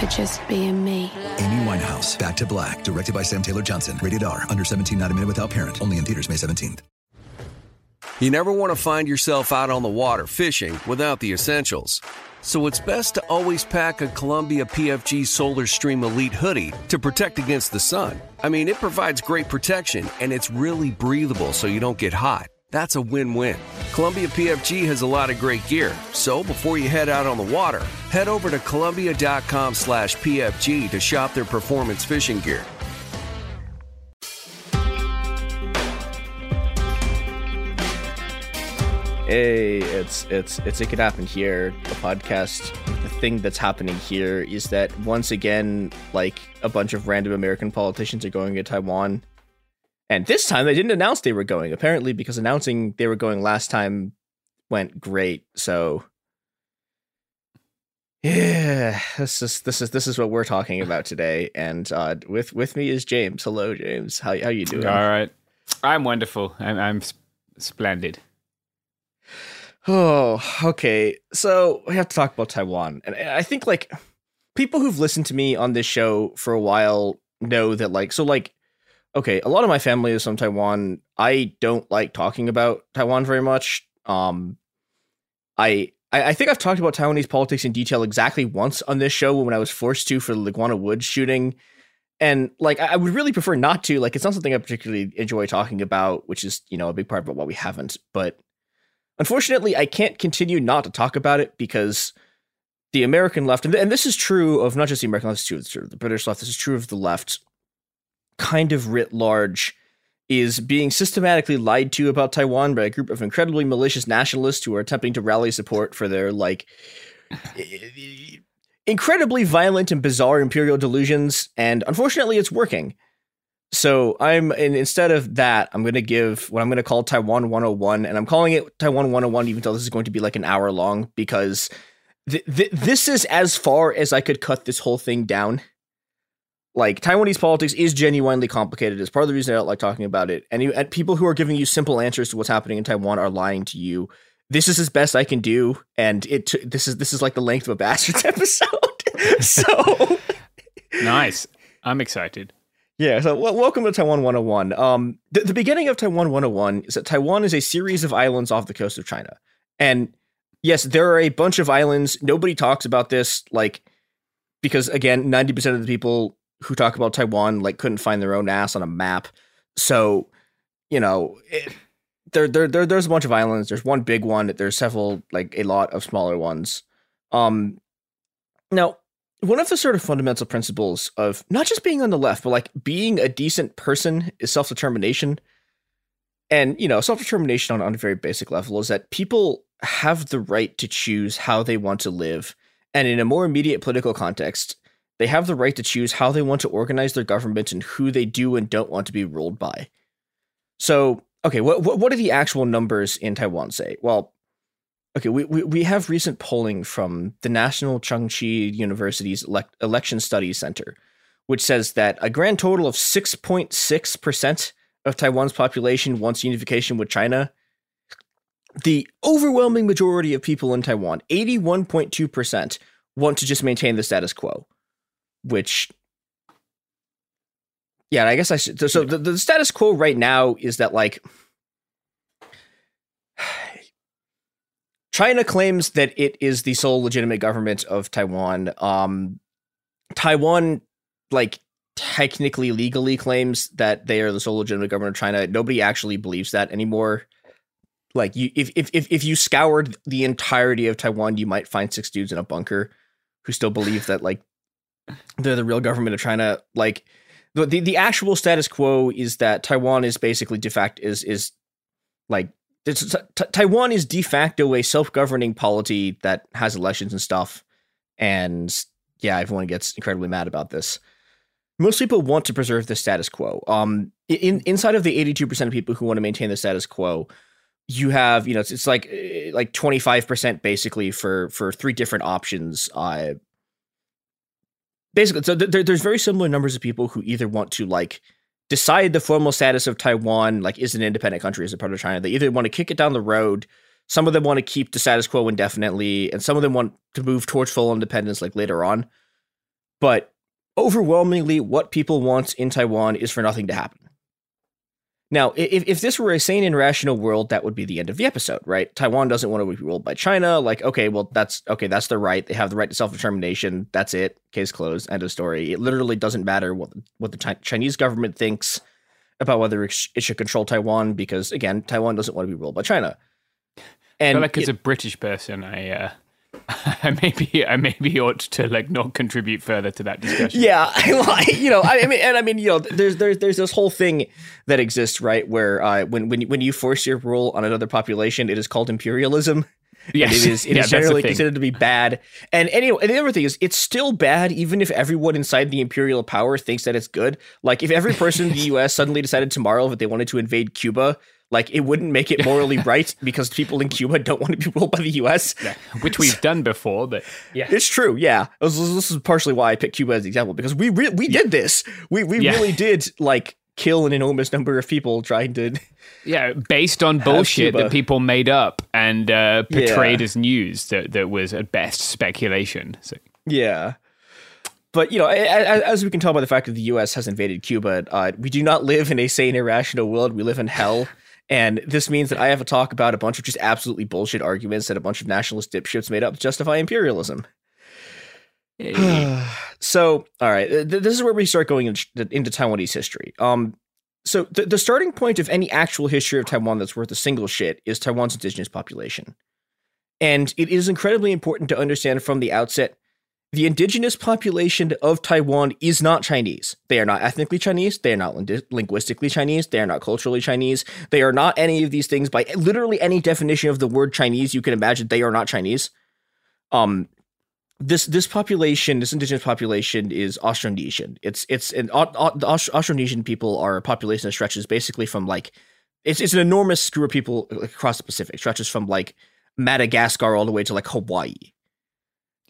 for just being me. Amy Winehouse, Back to Black, directed by Sam Taylor Johnson. Rated R, under 17, not a minute without parent. Only in theaters May 17th. You never want to find yourself out on the water fishing without the essentials. So it's best to always pack a Columbia PFG Solar Stream Elite hoodie to protect against the sun. I mean, it provides great protection and it's really breathable so you don't get hot. That's a win-win. Columbia PFG has a lot of great gear, so before you head out on the water, head over to Columbia.com slash PFG to shop their performance fishing gear. Hey, it's it's it's it could happen here. The podcast. The thing that's happening here is that once again, like a bunch of random American politicians are going to Taiwan, and this time they didn't announce they were going. Apparently, because announcing they were going last time went great. So, yeah, this is this is this is what we're talking about today. And uh, with with me is James. Hello, James. How how you doing? All right, I'm wonderful. I'm, I'm sp- splendid. Oh, okay. So we have to talk about Taiwan. And I think like people who've listened to me on this show for a while know that like so like okay, a lot of my family is from Taiwan. I don't like talking about Taiwan very much. Um I I, I think I've talked about Taiwanese politics in detail exactly once on this show when I was forced to for the Laguna Woods shooting. And like I would really prefer not to. Like it's not something I particularly enjoy talking about, which is, you know, a big part of why we haven't. But Unfortunately, I can't continue not to talk about it because the American left, and this is true of not just the American left, this is true of the British left, this is true of the left, kind of writ large, is being systematically lied to about Taiwan by a group of incredibly malicious nationalists who are attempting to rally support for their, like, incredibly violent and bizarre imperial delusions. And unfortunately, it's working. So I'm instead of that, I'm going to give what I'm going to call Taiwan 101, and I'm calling it Taiwan 101, even though this is going to be like an hour long because th- th- this is as far as I could cut this whole thing down. Like Taiwanese politics is genuinely complicated. It's part of the reason I don't like talking about it. And, you, and people who are giving you simple answers to what's happening in Taiwan are lying to you. This is as best I can do, and it this is this is like the length of a Bastards episode. so nice. I'm excited. Yeah, so w- welcome to Taiwan 101. Um, the beginning of Taiwan 101 is that Taiwan is a series of islands off the coast of China. And yes, there are a bunch of islands. Nobody talks about this, like, because again, 90% of the people who talk about Taiwan, like, couldn't find their own ass on a map. So, you know, it, there, there, there, there's a bunch of islands. There's one big one. There's several, like, a lot of smaller ones. Um, now, one of the sort of fundamental principles of not just being on the left, but like being a decent person is self determination. And, you know, self determination on, on a very basic level is that people have the right to choose how they want to live. And in a more immediate political context, they have the right to choose how they want to organize their government and who they do and don't want to be ruled by. So, okay, what, what, do the actual numbers in Taiwan say? Well, okay, we, we, we have recent polling from the National Chengchi University's elect, Election Studies Center, which says that a grand total of 6.6% of Taiwan's population wants unification with China. The overwhelming majority of people in Taiwan, 81.2%, want to just maintain the status quo, which yeah, I guess I should. So the, the status quo right now is that like China claims that it is the sole legitimate government of Taiwan. Um, Taiwan, like, technically legally claims that they are the sole legitimate government of China. Nobody actually believes that anymore. Like, you, if if if if you scoured the entirety of Taiwan, you might find six dudes in a bunker who still believe that like they're the real government of China. Like, the the, the actual status quo is that Taiwan is basically de facto is is like t- Taiwan is de facto a self-governing polity that has elections and stuff, and yeah, everyone gets incredibly mad about this. Most people want to preserve the status quo. Um, in inside of the eighty-two percent of people who want to maintain the status quo, you have you know it's, it's like eh, like twenty-five percent basically for for three different options. Uh, basically, so th- there's very similar numbers of people who either want to like decide the formal status of Taiwan like is an independent country as a part of China. They either want to kick it down the road, some of them want to keep the status quo indefinitely, and some of them want to move towards full independence like later on. But overwhelmingly, what people want in Taiwan is for nothing to happen. Now, if, if this were a sane and rational world, that would be the end of the episode, right? Taiwan doesn't want to be ruled by China. Like, okay, well, that's okay, that's their right. They have the right to self determination. That's it. Case closed. End of story. It literally doesn't matter what what the Chinese government thinks about whether it, should control Taiwan, because again, Taiwan doesn't want to be ruled by China. And I like it, as a British person, I uh, maybe I maybe ought to like not contribute further to that discussion. Yeah, you know, I mean, and I mean, you know, there's there's there's this whole thing that exists, right? Where uh, when when when you force your rule on another population, it is called imperialism. Yes, and it is. It yeah, is generally considered to be bad. And anyway, and the other thing is, it's still bad, even if everyone inside the imperial power thinks that it's good. Like, if every person in the U.S. suddenly decided tomorrow that they wanted to invade Cuba, like it wouldn't make it morally right because people in Cuba don't want to be ruled by the U.S., yeah, which we've done before. But yeah, it's true. Yeah, this, this is partially why I picked Cuba as an example because we re- we did this. We we yeah. really did like kill an enormous number of people trying to. Yeah, based on bullshit that people made up and uh, portrayed yeah. as news that that was at best speculation. So yeah. But you know, as we can tell by the fact that the U.S. has invaded Cuba, uh, we do not live in a sane, irrational world. We live in hell. And this means that I have to talk about a bunch of just absolutely bullshit arguments that a bunch of nationalist dipshits made up to justify imperialism. so, all right, th- this is where we start going into, into Taiwanese history. Um, so the, the starting point of any actual history of Taiwan that's worth a single shit is Taiwan's indigenous population. And it is incredibly important to understand from the outset the indigenous population of Taiwan is not Chinese. They are not ethnically Chinese. They are not linguistically Chinese. They are not culturally Chinese. They are not any of these things by literally any definition of the word Chinese you can imagine. They are not Chinese. Um, this this population, this indigenous population, is Austronesian. It's it's an the Austronesian people are a population that stretches basically from like it's it's an enormous group of people across the Pacific. Stretches from like Madagascar all the way to like Hawaii.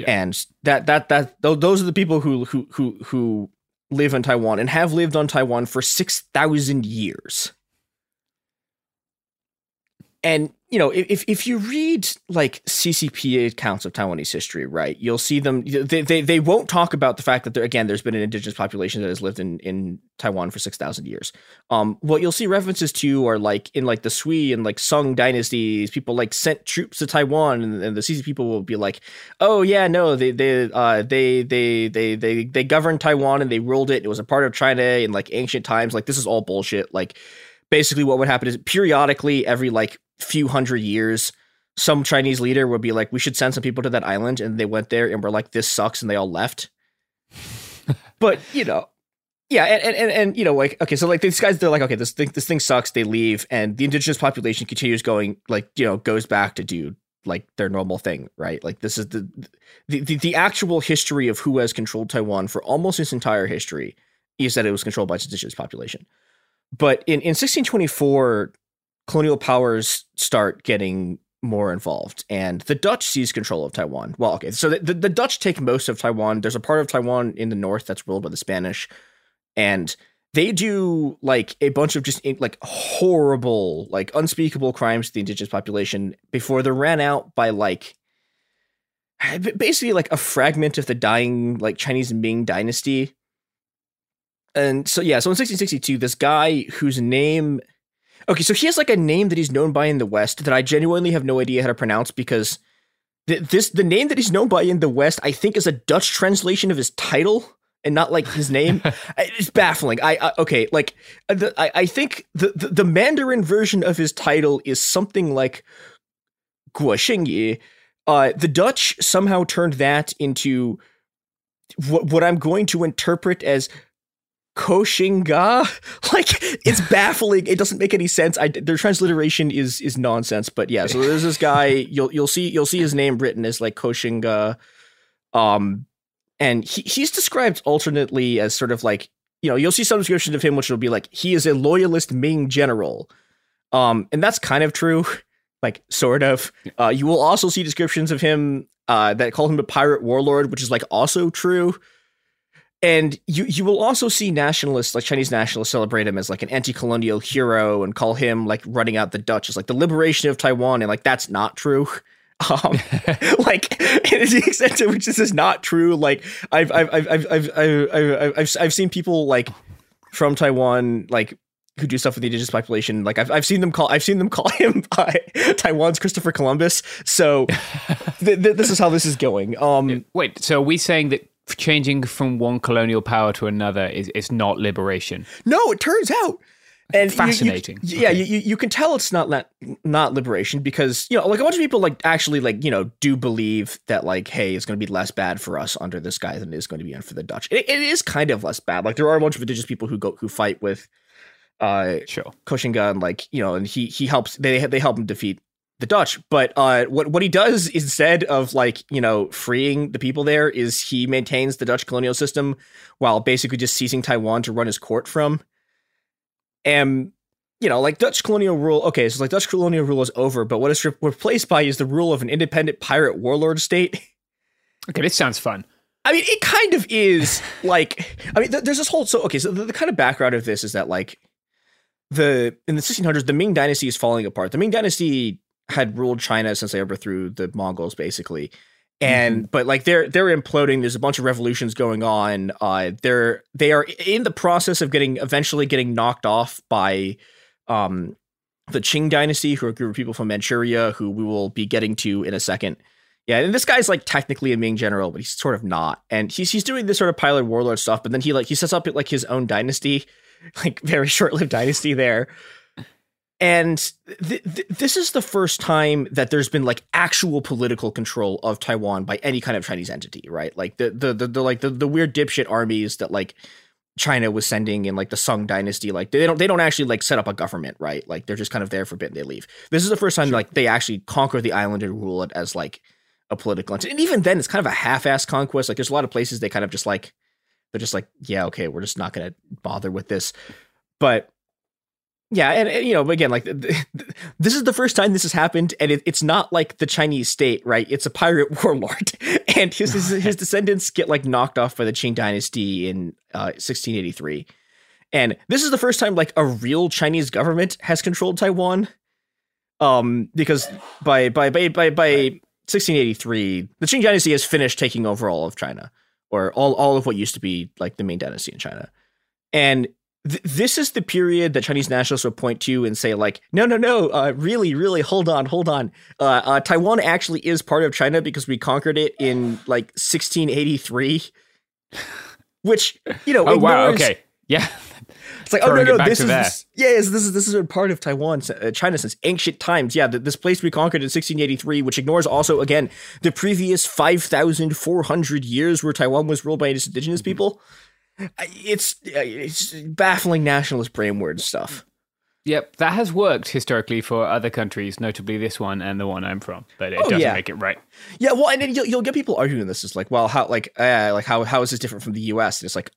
Yeah. And that that that those are the people who who who who live in Taiwan and have lived on Taiwan for 6,000 years. And you know, if if you read like CCP accounts of Taiwanese history, right, you'll see them. They they, they won't talk about the fact that there again, there's been an indigenous population that has lived in in Taiwan for six thousand years. Um, what you'll see references to are like in like the Sui and like Sung dynasties, people like sent troops to Taiwan, and, and the CCP people will be like, oh yeah, no, they they uh they they they they they governed Taiwan and they ruled it. It was a part of China in like ancient times. Like this is all bullshit. Like basically, what would happen is periodically every like few hundred years, some Chinese leader would be like, we should send some people to that island. And they went there and were like, this sucks. And they all left. but, you know, yeah. And, and, and, you know, like, okay, so like these guys, they're like, okay, this thing, this thing sucks. They leave. And the indigenous population continues going, like, you know, goes back to do like their normal thing, right? Like this is the, the the the actual history of who has controlled Taiwan for almost its entire history is that it was controlled by its indigenous population. But in, in 1624, colonial powers start getting more involved and the dutch seize control of taiwan. Well okay so the, the, dutch take most of taiwan. There's a part of taiwan in the north that's ruled by the spanish and they do like a bunch of just like horrible like unspeakable crimes to the indigenous population before they're ran out by like basically like a fragment of the dying like chinese ming dynasty and so yeah so in 1662 this guy whose name Okay, so he has like a name that he's known by in the West that I genuinely have no idea how to pronounce because th- this the name that he's known by in the West I think is a Dutch translation of his title and not like his name. it's baffling. I, I okay, like uh, the, I, I think the, the, the Mandarin version of his title is something like Guo Uh, the Dutch somehow turned that into what what I'm going to interpret as Koxinga. Like it's baffling. It doesn't make any sense. I, their transliteration is is nonsense. But yeah, so there's this guy. You'll you'll see you'll see his name written as like Koxinga, um, and he, he's described alternately as sort of like you know you'll see some descriptions of him which will be like he is a loyalist Ming general, um, and that's kind of true, like sort of. Uh, you will also see descriptions of him uh, that call him a pirate warlord, which is like also true. And you you will also see nationalists, like Chinese nationalists, celebrate him as like an anti-colonial hero and call him like running out the Dutch as like the liberation of Taiwan, and like that's not true. Um, like the extent to which this is not true, like I've I've I've I've I've I've, I've, I've seen people like from Taiwan like who do stuff with the indigenous population. Like I've, I've seen them call I've seen them call him uh, Taiwan's Christopher Columbus. So th- th- this is how this is going. Um, Wait, so are we saying that changing from one colonial power to another is, is not liberation. No, it turns out. And fascinating. You, you, yeah, okay. you, you can tell it's not, not not liberation because you know, like a bunch of people like actually like you know do believe that like, hey, it's going to be less bad for us under this guy than it is going to be for the Dutch. It, it is kind of less bad. Like there are a bunch of indigenous people who go who fight with uh sure. Koxinga and like you know, and he he helps they they help him defeat the Dutch. But uh, what what he does instead of like you know freeing the people there is he maintains the Dutch colonial system while basically just seizing Taiwan to run his court from. And you know, like Dutch colonial rule. Okay, so like Dutch colonial rule is over, but what is re- replaced by is the rule of an independent pirate warlord state. Okay, this sounds fun. I mean, it kind of is. like, I mean, th- there's this whole so okay. So the, the kind of background of this is that like the in the 1600s, the Ming Dynasty is falling apart. The Ming Dynasty had ruled China since they overthrew the Mongols, basically. And mm-hmm. but like they're they're imploding. There's a bunch of revolutions going on. Uh, they're they are in the process of getting eventually getting knocked off by um the Qing dynasty, who are a group of people from Manchuria, who we will be getting to in a second. Yeah, and this guy's like technically a Ming general, but he's sort of not. And he's he's doing this sort of pilot warlord stuff, but then he like he sets up like his own dynasty, like very short lived dynasty there and th- th- this is the first time that there's been like actual political control of Taiwan by any kind of Chinese entity, right? Like the the the, the like the, the weird dipshit armies that like China was sending in like the Sung dynasty, like they don't they don't actually like set up a government, right? Like they're just kind of there for a bit and they leave. This is the first time sure. like they actually conquer the island and rule it as like a political entity. And even then it's kind of a half-ass conquest. Like there's a lot of places they kind of just like they're just like, yeah, okay, we're just not gonna bother with this. But yeah, and, and, you know, again, like this is the first time this has happened, and it, it's not like the Chinese state, right? It's a pirate warlord, and his, his, his descendants get like knocked off by the Qing dynasty in uh, 1683, and this is the first time like a real Chinese government has controlled Taiwan. Um, because by by by by by 1683, the Qing dynasty has finished taking over all of China, or all all of what used to be like the Ming dynasty in China, and th- this is the period that Chinese nationalists will point to and say like, no, no, no, uh, really, really, hold on, hold on. Uh, uh, Taiwan actually is part of China because we conquered it in like 1683, which you know. oh ignores, wow. Okay. Yeah. It's like, oh no, no, this is yes, this is this is a part of Taiwan, uh, China since ancient times. Yeah, th- this place we conquered in 1683, which ignores also again the previous 5,400 years where Taiwan was ruled by its Mm-hmm. indigenous people. Uh, It's it's baffling nationalist brainword stuff. Yep, that has worked historically for other countries, notably this one and the one I'm from, but it Oh, doesn't yeah. make it right. Yeah, well, and then you'll, you'll get people arguing this. is like, well, how like uh, like how how is this different from the U.S. And it's like,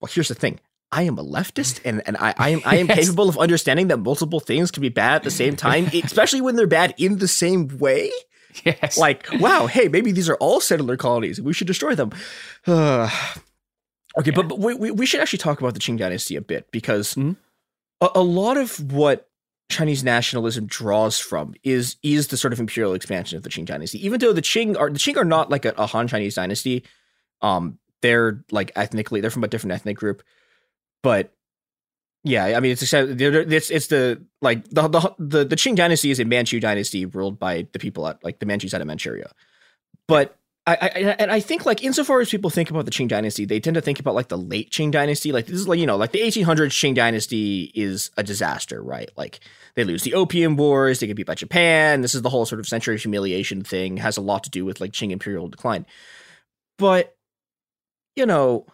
well, here's the thing. I am a leftist, and, and I, I am I am Yes. capable of understanding that multiple things can be bad at the same time, especially when they're bad in the same way. Yes. Like, wow, hey, maybe these are all settler colonies. We should destroy them. Uh, okay, but, but we, we we should actually talk about the Qing Dynasty a bit because Mhm. a, a lot of what Chinese nationalism draws from is is the sort of imperial expansion of the Qing Dynasty. Even though the Qing are the Qing are not like a, a Han Chinese dynasty, um, they're like ethnically they're from a different ethnic group, but yeah, I mean it's it's it's the like the the the, the Qing dynasty is a Manchu dynasty ruled by the people at like the Manchus out of Manchuria, but. I, I and I think like insofar as people think about the Qing dynasty, they tend to think about like the late Qing dynasty. Like this is like you know like the 1800s Qing dynasty is a disaster, right? Like they lose the Opium Wars, they get beat by Japan. This is the whole sort of century of humiliation thing. Has a lot to do with like Qing imperial decline, but you know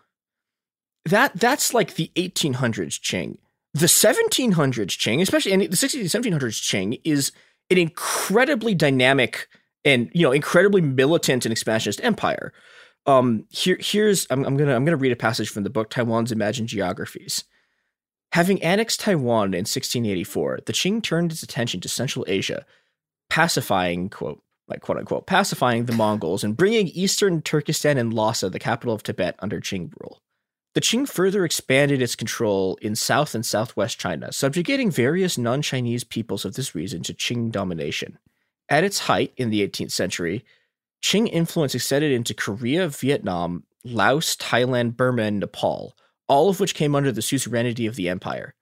that that's like the 1800s Qing. The 1700s Qing, especially and the 1600s 1700s Qing, is an incredibly dynamic and you know incredibly militant and expansionist empire. Um, here here's I'm, I'm gonna I'm gonna read a passage from the book Taiwan's Imagined Geographies. Having annexed Taiwan in 1684, the Qing turned its attention to Central Asia, pacifying quote like quote unquote pacifying the Mongols and bringing eastern Turkestan and Lhasa, the capital of Tibet, under Qing rule. The Qing further expanded its control in south and southwest China, subjugating various non Chinese peoples of this region to Qing domination. At its height in the 18th century, Qing influence extended into Korea, Vietnam, Laos, Thailand, Burma, and Nepal, all of which came under the suzerainty of the empire.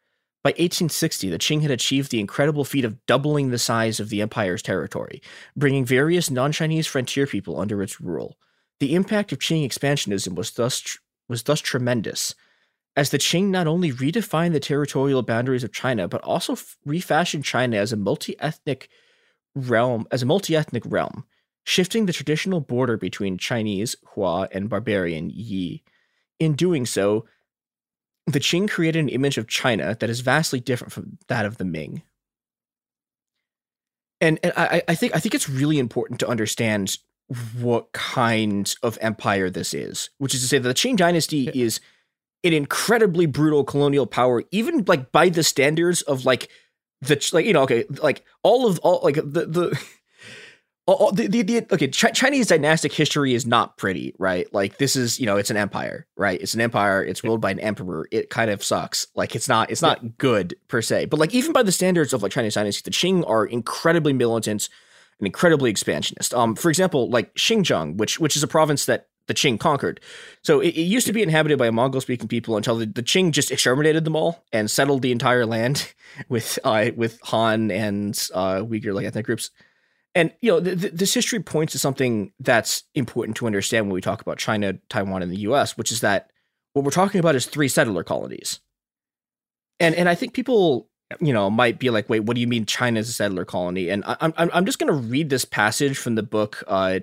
By 1860, the Qing had achieved the incredible feat of doubling the size of the empire's territory, bringing various non Chinese frontier people under its rule. The impact of Qing expansionism was thus tr- was thus tremendous, as the Qing not only redefined the territorial boundaries of China, but also f- refashioned China as a multi-ethnic realm, as a multi-ethnic realm, shifting the traditional border between Chinese Hua and barbarian Yi. In doing so, the Qing created an image of China that is vastly different from that of the Ming. And, and I, I think I think it's really important to understand what kind of empire this is, which is to say that the Qing dynasty is an incredibly brutal colonial power, even like by the standards of like the like you know okay like all of all like the the. all- the, the, the okay Ch- Chinese dynastic history is not pretty right? Like this is you know it's an empire right? It's an empire it's ruled by an emperor it kind of sucks. Like it's not it's not good per se. But like even by the standards of like Chinese dynasty the Qing are incredibly militant and incredibly expansionist. Um, for example, like Xinjiang, which which is a province that the Qing conquered. So it, it used to be inhabited by Mongol-speaking people until the, the Qing just exterminated them all and settled the entire land with uh, with Han and uh, Uyghur like ethnic groups. And you know, th- th- this history points to something that's important to understand when we talk about China, Taiwan, and the U.S., which is that what we're talking about is three settler colonies. And and I think people you know might be like, wait, what do you mean China is a settler colony? And I, I'm I'm just going to read this passage from the book uh,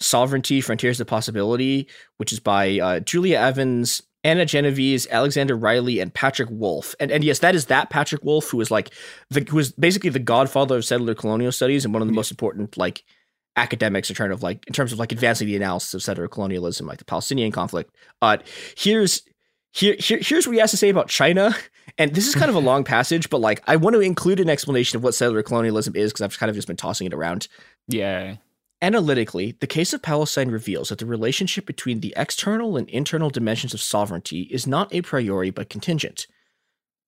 "Sovereignty: Frontiers of Possibility," which is by uh, Julia Evans. Anna Genovese, Alexander Reilly, and Patrick Wolfe, and and yes, that is that Patrick Wolfe who is like the who is basically the godfather of settler colonial studies and one of the most important like academics in terms of like in terms of like advancing the analysis of settler colonialism, like the Palestinian conflict. Uh, here's here, here here's what he has to say about China, and this is kind of a long passage, but like I want to include an explanation of what settler colonialism is because I've kind of just been tossing it around. Yeah. Analytically, the case of Palestine reveals that the relationship between the external and internal dimensions of sovereignty is not a priori but contingent.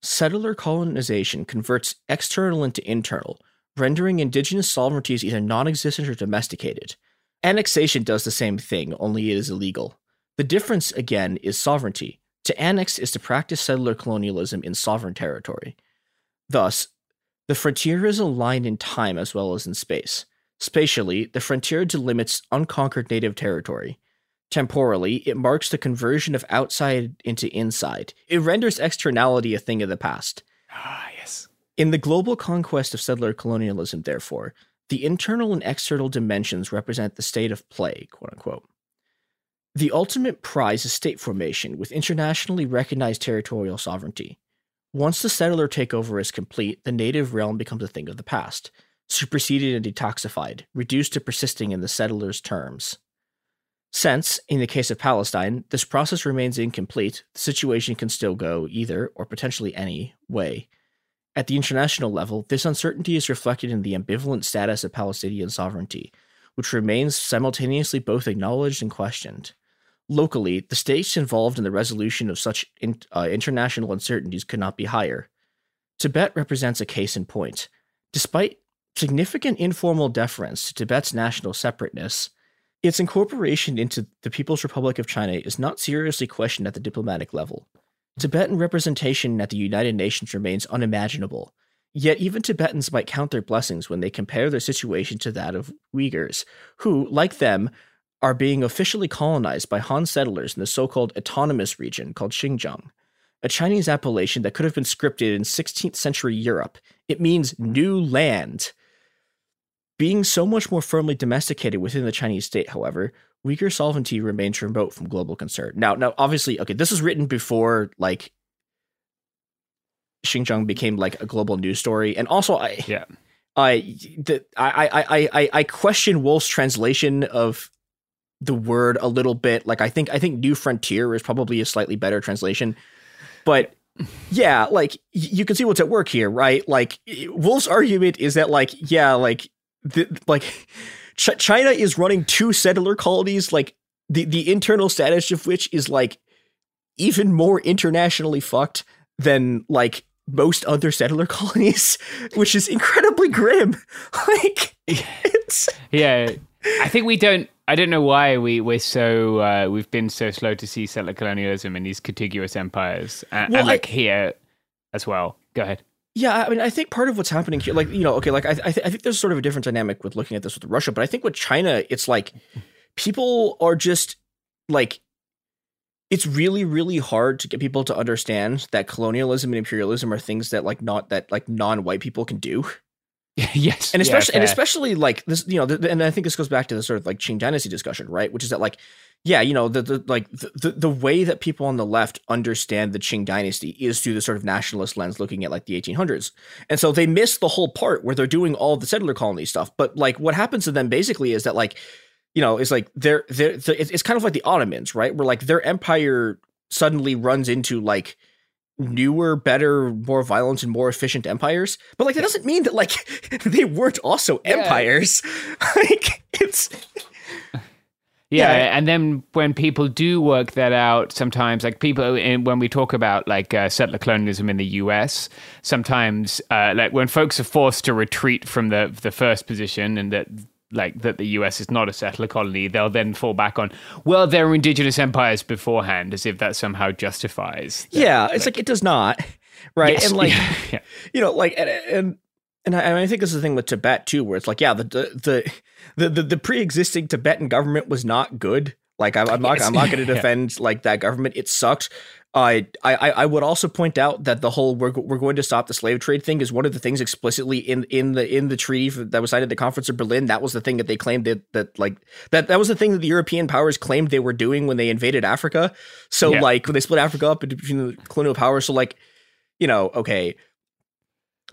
Settler colonization converts external into internal, rendering indigenous sovereignties either non existent or domesticated. Annexation does the same thing, only it is illegal. The difference, again, is sovereignty. To annex is to practice settler colonialism in sovereign territory. Thus, the frontier is a line in time as well as in space. Spatially, the frontier delimits unconquered native territory. Temporally, it marks the conversion of outside into inside. It renders externality a thing of the past. Ah, yes. In the global conquest of settler colonialism, therefore, the internal and external dimensions represent the state of play, quote unquote. The ultimate prize is state formation with internationally recognized territorial sovereignty. Once the settler takeover is complete, the native realm becomes a thing of the past, superseded and detoxified, reduced to persisting in the settler's terms. Since, in the case of Palestine, this process remains incomplete, the situation can still go either, or potentially any, way. At the international level, this uncertainty is reflected in the ambivalent status of Palestinian sovereignty, which remains simultaneously both acknowledged and questioned. Locally, the stakes involved in the resolution of such in, uh, international uncertainties could not be higher. Tibet represents a case in point. Despite significant informal deference to Tibet's national separateness, its incorporation into the People's Republic of China is not seriously questioned at the diplomatic level. Tibetan representation at the United Nations remains unimaginable, yet even Tibetans might count their blessings when they compare their situation to that of Uyghurs, who, like them, are being officially colonized by Han settlers in the so called autonomous region called Xinjiang, a Chinese appellation that could have been scripted in 16th century Europe. It means new land. Being so much more firmly domesticated within the Chinese state, however, Uyghur sovereignty remains remote from global concern. Now, now, obviously, okay, this was written before like Xinjiang became like a global news story, and also, I yeah, I the, I, I I I question Wolfe's translation of the word a little bit. Like, I think I think New Frontier is probably a slightly better translation, but yeah, like you can see what's at work here, right? Like Wolfe's argument is that like yeah, like the, like Ch- China is running two settler colonies, like the the internal status of which is like even more internationally fucked than like most other settler colonies, which is incredibly grim. like it's yeah. I think we don't. I don't know why we we're so uh, we've been so slow to see settler colonialism in these contiguous empires, and, well, and like I, here as well. Go ahead. Yeah, I mean, I think part of what's happening here, like you know, okay, like I, I, th- I think there's sort of a different dynamic with looking at this with Russia, but I think with China, it's like people are just like it's really really hard to get people to understand that colonialism and imperialism are things that like not that like non-white people can do. Yes, and especially yeah, and especially like this, you know, the, and I think this goes back to the sort of like Qing Dynasty discussion, right? Which is that like, yeah, you know, the, the like the, the way that people on the left understand the Qing Dynasty is through the sort of nationalist lens, looking at like the 1800s, and so they miss the whole part where they're doing all the settler colony stuff. But like, what happens to them basically is that like, you know, it's like they're they're, they're it's kind of like the Ottomans, right? Where like their empire suddenly runs into like newer, better, more violent, and more efficient empires. But like that doesn't mean that like they weren't also empires. like it's yeah, yeah, and then when people do work that out, sometimes like people when we talk about like uh, settler colonialism in the U.S., sometimes uh, like when folks are forced to retreat from the the first position and that like that the US is not a settler colony, they'll then fall back on, well, there were indigenous empires beforehand, as if that somehow justifies. yeah, it's like, like, it does not, right? Yes, and like, yeah. you know, like, and and, and I, and I, think this is the thing with Tibet too, where it's like, yeah, the the the the, the pre-existing Tibetan government was not good. Like, I'm, I'm not, I'm not going to defend yeah. like that government. It sucked. I, I I would also point out that the whole we're, we're going to stop the slave trade thing is one of the things explicitly in in the in the treaty that was signed at the conference of Berlin. That was the thing that they claimed that that like that that was the thing that the European powers claimed they were doing when they invaded Africa. So yeah. like when they split Africa up between the colonial powers. So like you know okay.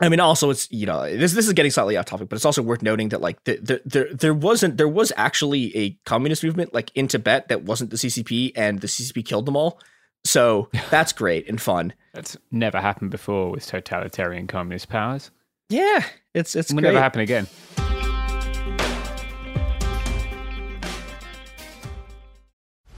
I mean, also it's you know this this is getting slightly off topic, but it's also worth noting that like the, the, there there wasn't there was actually a communist movement like in Tibet that wasn't the CCP, and the CCP killed them all. So that's great and fun. That's never happened before with totalitarian communist powers. Yeah, it's it's it will great. never happen again.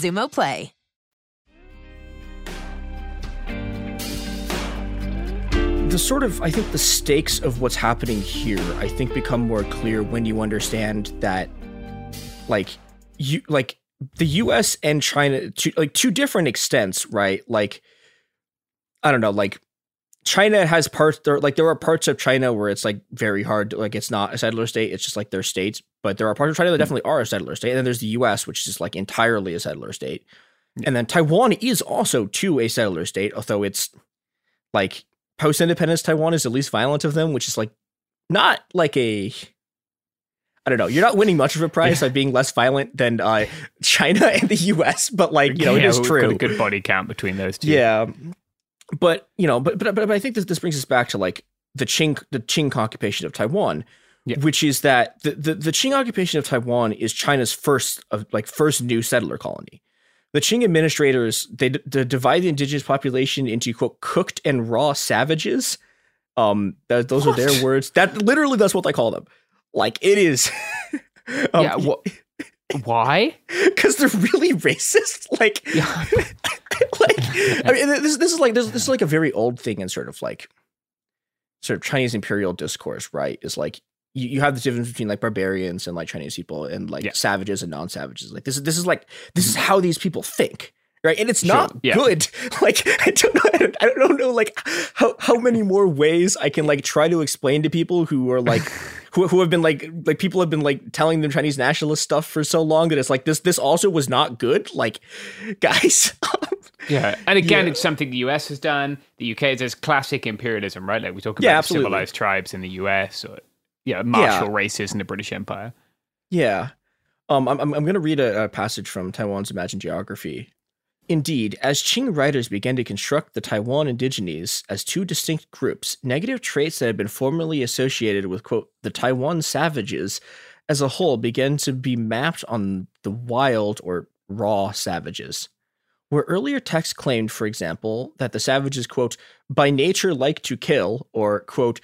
Xumo Play. the sort of I think the stakes of what's happening here I think become more clear when you understand that like you like the US and China to like two different extents, right? Like I don't know, like China has parts there like there are parts of China where it's like very hard like it's not a settler state, it's just like their states, but there are parts of China that definitely are a settler state. And then there's the US which is like entirely a settler state. And then Taiwan is also too a settler state, although it's like post independence Taiwan is the least violent of them, which is like not like a I don't know. You're not winning much of a prize by being less violent than uh, China and the U.S., but like you know, Yeah, is we've true. got a good body count between those two. Yeah, but you know, but but but I think this this brings us back to like the Qing the Qing occupation of Taiwan, Yeah. which is that the, the the Qing occupation of Taiwan is China's first of like first new settler colony. The Qing administrators they, d- they divide the indigenous population into quote cooked and raw savages. Um, that, those are their words. That literally that's what they call them. Like it is. um, Yeah, wha- Why? because they're really racist. Like, like I mean, this this is like this, this is like a very old thing in sort of like sort of Chinese imperial discourse, right? Is like you, you have the difference between like barbarians and like Chinese people and like Yeah. savages and non-savages. Like this is this is like this is how these people think. Right, and it's Sure, not yeah. good. Like I don't know, I don't, I don't know, like how how many more ways I can like try to explain to people who are like who, who have been like like people have been like telling them Chinese nationalist stuff for so long that it's like this this also was not good. Like, guys, Yeah, and again, Yeah. it's something the US has done. The UK is classic imperialism, right? Like we talk about Yeah, civilized tribes in the US, or yeah, martial races in the British Empire. yeah. Um, I'm I'm, I'm gonna read a, a passage from Taiwan's Imagined Geography. Indeed, as Qing writers began to construct the Taiwan indigenes as two distinct groups, negative traits that had been formerly associated with, quote, the Taiwan savages as a whole began to be mapped on the wild or raw savages. Where earlier texts claimed, for example, that the savages, quote, by nature like to kill, or, quote,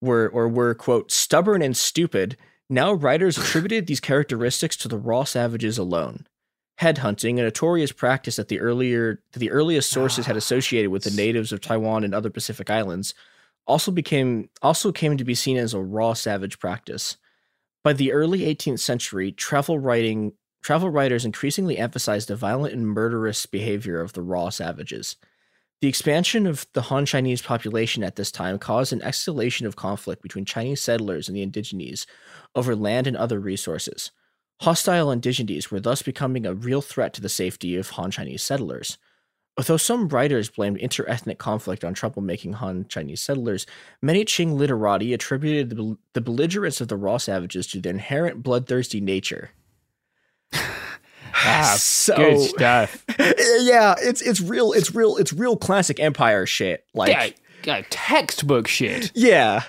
were, or were, quote, stubborn and stupid, now writers attributed these characteristics to the raw savages alone headhunting, a notorious practice that the earlier the earliest sources had ah, associated with the natives of Taiwan and other Pacific islands, also became also came to be seen as a raw savage practice. By the early 18th century, travel writing travel writers increasingly emphasized the violent and murderous behavior of the raw savages. The expansion of the Han Chinese population at this time caused an escalation of conflict between Chinese settlers and the indigenes over land and other resources. Hostile indigenes were thus becoming a real threat to the safety of Han Chinese settlers. Although some writers blamed interethnic conflict on troublemaking Han Chinese settlers, many Qing literati attributed the, the belligerence of the raw savages to their inherent bloodthirsty nature. ah, so, good stuff. Yeah, it's it's real, it's real, it's real classic Empire shit. Like yeah, yeah, textbook shit. Yeah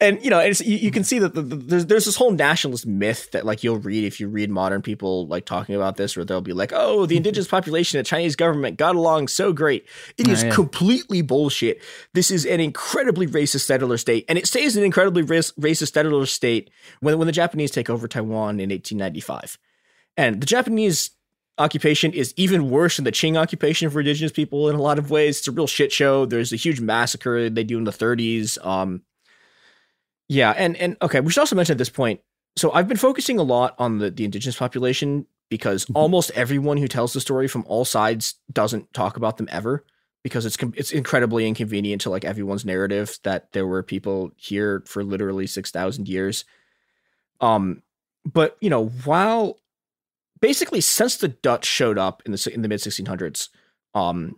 and you know, it's, you, you, can see that the, the, there's there's this whole nationalist myth that like you'll read if you read modern people like talking about this, where they'll be like, "Oh, the indigenous population and Chinese government got along so great." It is oh, yeah. completely bullshit. This is an incredibly racist settler state, and it stays an incredibly racist settler state when when the Japanese take over Taiwan in 1895, and the Japanese occupation is even worse than the Qing occupation for indigenous people in a lot of ways. It's a real shit show. There's a huge massacre they do in the 30s. Um, yeah, and and okay, we should also mention at this point. So I've been focusing a lot on the the indigenous population because mm-hmm. almost everyone who tells the story from all sides doesn't talk about them ever because it's it's incredibly inconvenient to like everyone's narrative that there were people here for literally 6000 years. Um but you know, while basically since the Dutch showed up in the in the mid 1600s, um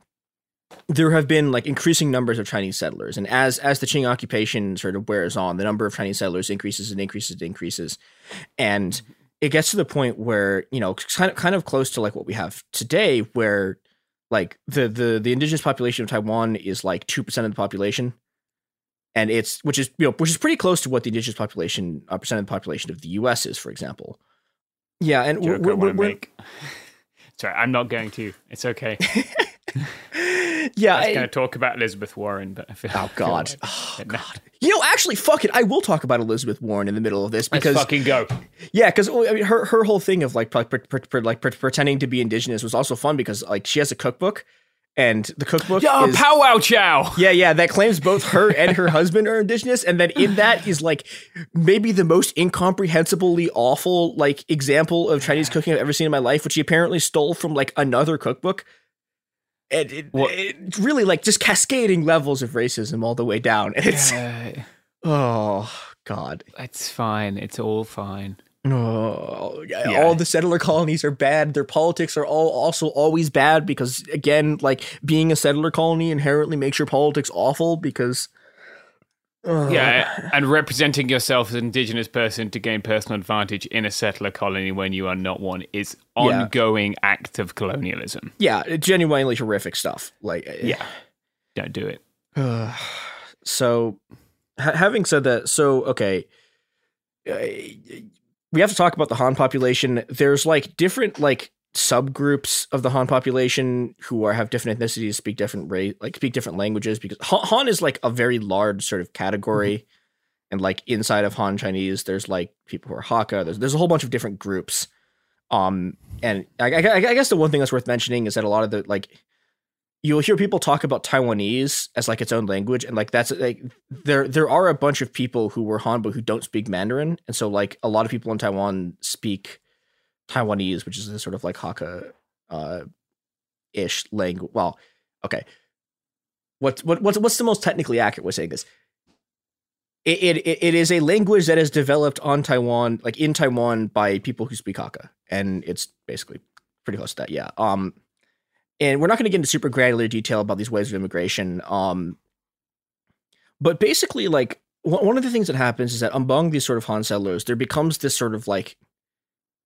there have been like increasing numbers of Chinese settlers, and as as the Qing occupation sort of wears on, the number of Chinese settlers increases and increases and increases, and it gets to the point where you know kind of kind of close to like what we have today, where like the the the indigenous population of Taiwan is like two percent of the population, and it's which is you know which is pretty close to what the indigenous population uh, percent of the population of the U.S. is, for example. Yeah, and we're, we're, we're, Sorry, I'm not going to. It's okay. yeah, I was going to talk about Elizabeth Warren, but I feel. Oh God, feel like, oh God. You know, actually, fuck it. I will talk about Elizabeth Warren in the middle of this because Let's fucking go. Yeah, because oh, I mean, her her whole thing of like like, like pretending to be indigenous was also fun because like she has a cookbook and the cookbook yeah, is, powwow chow yeah yeah that claims both her and her husband are indigenous and then in that is like maybe the most incomprehensibly awful like example of chinese cooking i've ever seen in my life which she apparently stole from like another cookbook and it, it really like just cascading levels of racism all the way down and it's yeah. oh god it's fine it's all fine Oh, yeah. all the settler colonies are bad. Their politics are all also always bad because, again, like being a settler colony inherently makes your politics awful because. Uh, yeah, and representing yourself as an indigenous person to gain personal advantage in a settler colony when you are not one is ongoing yeah. act of colonialism. Yeah, genuinely horrific stuff. Like, uh, yeah, don't do it. Uh, so, ha- having said that, so okay, uh, we have to talk about the Han population. There's like different like subgroups of the Han population who are have different ethnicities, speak different race, like speak different languages. Because Han is like a very large sort of category, mm-hmm. and like inside of Han Chinese, there's like people who are Hakka. There's there's a whole bunch of different groups. Um, and I, I, I guess the one thing that's worth mentioning is that a lot of the like you'll hear people talk about Taiwanese as like its own language, and like that's like there there are a bunch of people who were Han but who don't speak Mandarin, and so like a lot of people in Taiwan speak Taiwanese, which is a sort of like Hakka uh, ish language. Well, okay. What what what's what's the most technically accurate way of saying this? It, it it is a language that is developed on Taiwan, like in Taiwan, by people who speak Hakka, and it's basically pretty close to that. Yeah. Um and we're not going to get into super granular detail about these waves of immigration. Um, but basically, like one of the things that happens is that among these sort of Han settlers, there becomes this sort of like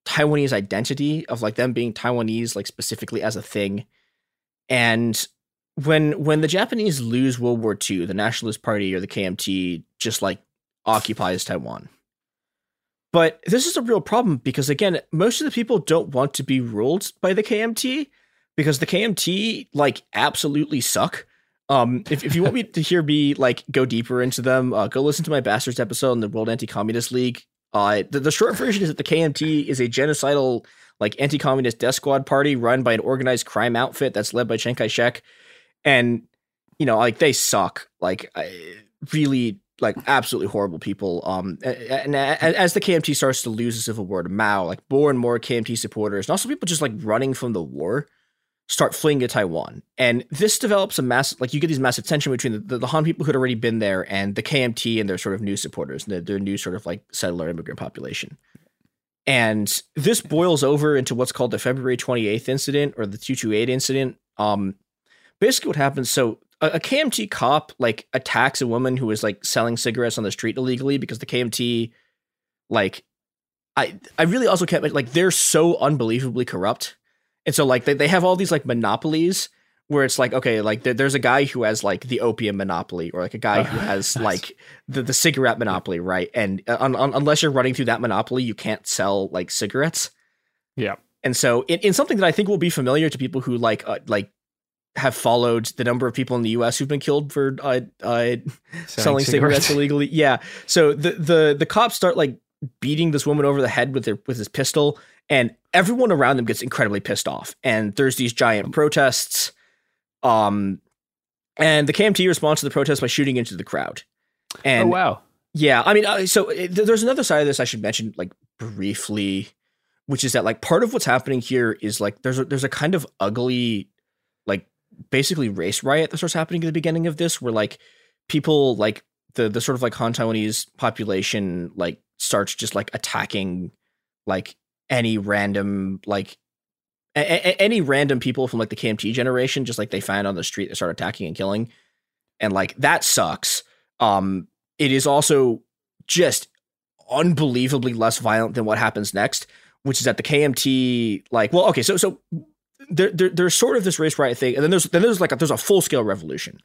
Taiwanese identity of like them being Taiwanese, like specifically as a thing. And when when the Japanese lose World War II, the Nationalist Party or the KMT just like occupies Taiwan. But this is a real problem because again, most of the people don't want to be ruled by the KMT because the KMT like absolutely suck. Um, if, if you want me to hear me like go deeper into them, uh, go listen to my Bastards episode in the World Anti-Communist League. Uh, the, the short version is that the KMT is a genocidal like anti-communist death squad party run by an organized crime outfit that's led by Chiang Kai-shek. And you know like they suck. Like really like absolutely horrible people. Um and, as the KMT starts to lose the civil war to Mao like more and more KMT supporters and also people just like running from the war start fleeing to Taiwan and this develops a mass like you get these massive tension between the, the, the Han people who had already been there and the KMT and their sort of new supporters the, their new sort of like settler immigrant population and this boils over into what's called the February 28th incident or the 228 incident um basically what happens so a, a, KMT cop like attacks a woman who was like selling cigarettes on the street illegally because the KMT like I I really also can't like they're so unbelievably corrupt. And so like they, they have all these like monopolies where it's like okay like there, there's a guy who has like the opium monopoly or like a guy who has like the, the cigarette monopoly right and uh, un, un, unless you're running through that monopoly you can't sell like cigarettes yeah and so in, in something that i think will be familiar to people who like uh, like have followed the number of people in the U.S. who've been killed for uh, uh, selling, selling cigarettes. cigarettes illegally. Yeah, so the the the cops start like beating this woman over the head with their with his pistol, and everyone around them gets incredibly pissed off. And there's these giant protests. Um, and the KMT responds to the protest by shooting into the crowd. And oh wow, yeah, I mean, uh, so it, there's another side of this I should mention like briefly, which is that like part of what's happening here is like there's a, there's a kind of ugly like basically race riot that starts happening at the beginning of this, where like people like the the sort of like Han Taiwanese population like starts just like attacking like any random like a- a- any random people from like the KMT generation, just like they find on the street, they start attacking and killing, and like that sucks. Um, it is also just unbelievably less violent than what happens next, which is that the KMT like well, okay, so so there, there, there's sort of this race riot thing, and then there's then there's like a, there's a full scale revolution,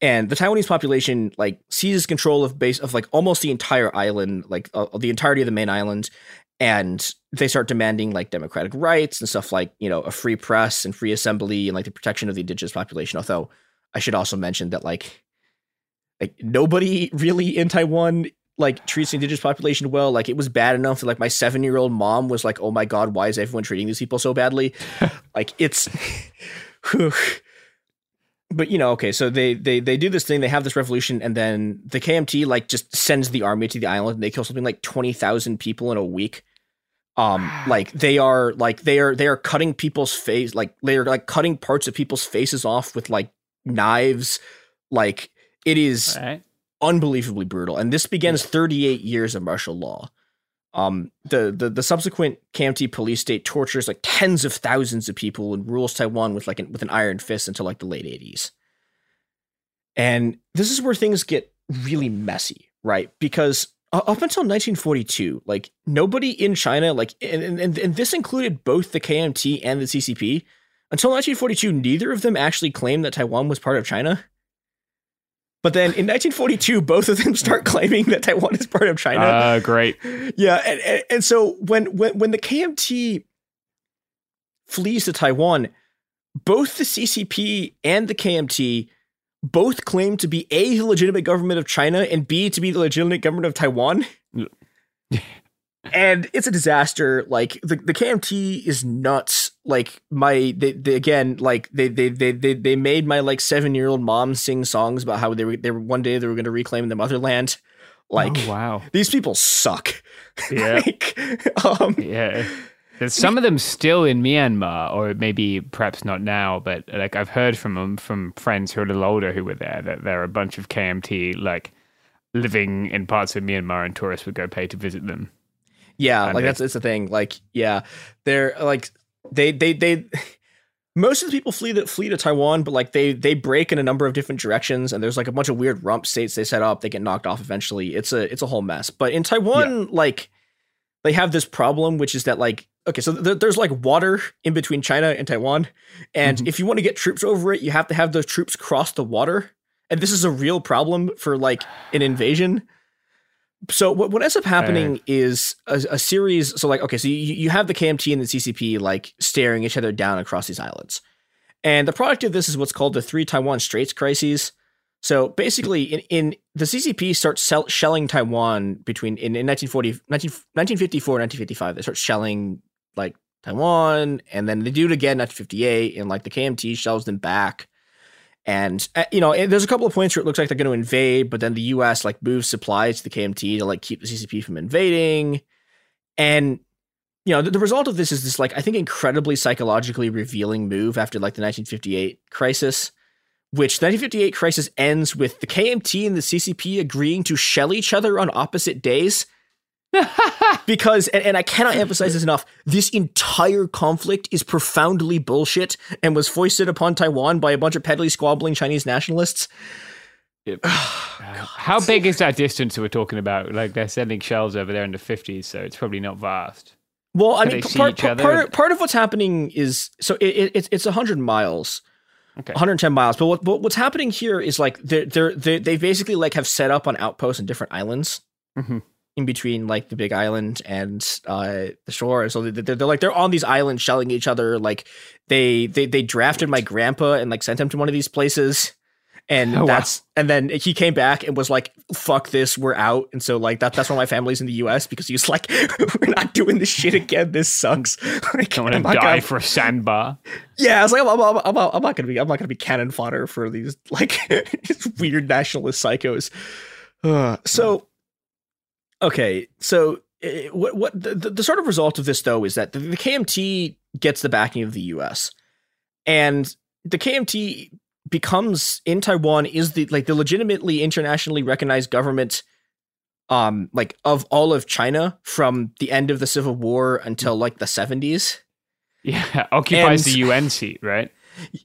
and the Taiwanese population like seizes control of base of like almost the entire island, like uh, the entirety of the main island, and they start demanding like democratic rights and stuff like you know a free press and free assembly and like the protection of the indigenous population. Although I should also mention that like like nobody really in Taiwan like treats the indigenous population well. Like it was bad enough that like my seven year old mom was like, "Oh my god, why is everyone treating these people so badly?" like it's. but you know, okay, so they they they do this thing, they have this revolution, and then the KMT like just sends the army to the island, and they kill something like twenty thousand people in a week. Um, like they are like they are they are cutting people's face, like they are like cutting parts of people's faces off with like knives. Like it is right unbelievably brutal. And this begins 38 years of martial law. Um, the, the the subsequent KMT police state tortures like tens of thousands of people and rules Taiwan with like an, with an iron fist until like the late 80s. And this is where things get really messy, right? Because up until 1942, like nobody in China, like and, and, and this included both the KMT and the CCP. Until 1942, neither of them actually claimed that Taiwan was part of China. But then in 1942, both of them start claiming that Taiwan is part of China. Uh, great. Yeah, and, and, and so when when when the KMT flees to Taiwan, both the CCP and the KMT both claim to be a the legitimate government of China and b to be the legitimate government of Taiwan. and it's a disaster. Like the, the KMT is nuts. Like my they, they again like they they they they they made my like seven year old mom sing songs about how they were they were one day they were going to reclaim the motherland. Like oh, wow, these people suck. Yeah, like, um, yeah. There's some of them still in Myanmar, or maybe perhaps not now, but like I've heard from them from friends who are a little older who were there that there are a bunch of KMT like living in parts of Myanmar, and tourists would go pay to visit them. Yeah, like that's it's the thing. Like, yeah, they're like they they they. Most of the people flee to flee to Taiwan, but like they they break in a number of different directions, and there's like a bunch of weird rump states they set up. They get knocked off eventually. It's a it's a whole mess. But in Taiwan, yeah. like they have this problem, which is that like okay, so th- there's like water in between China and Taiwan, and mm-hmm. if you want to get troops over it, you have to have those troops cross the water, and this is a real problem for like an invasion. So what, what ends up happening uh, is a, a, series. So like, okay, so you, you have the KMT and the CCP like staring each other down across these islands, and the product of this is what's called the three Taiwan Straits crises. So basically, in, in the CCP starts sell, shelling Taiwan between in, in 1940, 19, 1954, 1955. They start shelling like Taiwan, and then they do it again 1958, and like the KMT shells them back. And uh, you know, there's a couple of points where it looks like they're going to invade, but then the U.S. like moves supplies to the KMT to like keep the CCP from invading. And you know, the, the, result of this is this like I think incredibly psychologically revealing move after like the 1958 crisis, which the 1958 crisis ends with the KMT and the CCP agreeing to shell each other on opposite days because and, and, I cannot emphasize this enough, this entire conflict is profoundly bullshit and was foisted upon Taiwan by a bunch of peddly squabbling Chinese nationalists. It, uh, how big is that distance we're talking about? Like they're sending shells over there in the fifties, so it's probably not vast. Well, I mean, part, part, part, part, of what's happening is so it, it, it's it's hundred miles, okay. 110 miles. But what but what's happening here is like they're they're they they basically like have set up on outposts in different islands. Mm-hmm in between like the big island and uh, the shore. So they're, they're, like they're on these islands shelling each other. Like they they they drafted my grandpa and like sent him to one of these places. And oh, that's wow. and then he came back and was like, "Fuck this, we're out." And so like that that's why my family's in the U.S. because he's like, "We're not doing this shit again. This sucks." like, I'm gonna die gonna... for a sandbar. Yeah, I was like, I'm, I'm, I'm, I'm, not gonna be I'm not gonna be cannon fodder for these like weird nationalist psychos. Uh, so Okay, so uh, what what the, the, sort of result of this though is that the, the KMT gets the backing of the U.S. and the KMT becomes in Taiwan is the like the legitimately internationally recognized government um like of all of China from the end of the Civil War until like the 70s. Yeah, occupies and, the UN seat, right?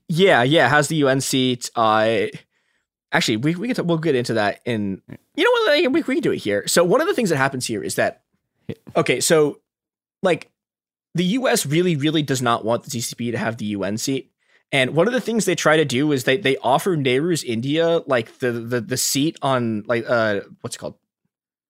Yeah, yeah, has the UN seat. Uh actually we we can we'll get into that in you know what we, we can do it here. So one of the things that happens here is that okay so like the us really really does not want the ccp to have the un seat. And one of the things they try to do is they they offer nehru's india like the the, the seat on like uh what's it called?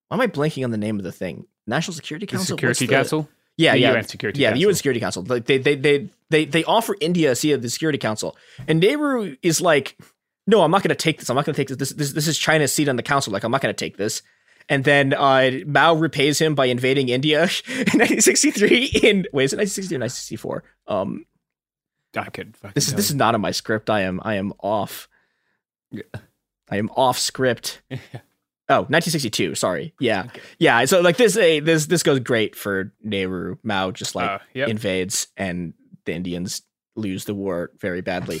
Why am i blanking on the name of the thing? National security council? The security the, council? Yeah, the yeah, UN Security yeah, Council. the UN Security Council. Like they, they, they, they, they offer India a seat of the Security Council, and Nehru is like, no, I'm not going to take this. I'm not going to take this. This, this. this is China's seat on the council. Like, I'm not going to take this. And then uh, Mao repays him by invading India in 1963. In wait, is it 1963 or 1964? Um, I could. This is this is not in my script. I am I am off. Yeah. I am off script. Oh, 1962. Sorry. Yeah. Okay. Yeah. So like this, a this this goes great for Nehru. Mao just like uh, yep. invades, and the Indians lose the war very badly.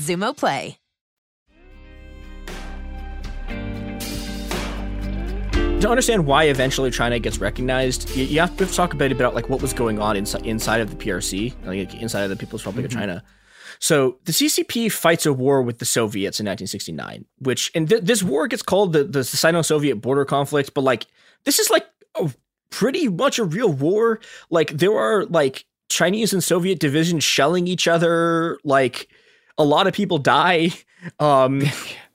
Xumo Play. to understand why eventually China gets recognized, you, you have to talk a bit about like what was going on inside inside of the PRC, like inside of the People's Republic mm-hmm. of China. So the CCP fights a war with the Soviets in 1969, which and th- this war gets called the the Sino-Soviet border conflict, but like this is like a, pretty much a real war. Like there are like Chinese and Soviet divisions shelling each other. Like a lot of people die. Um,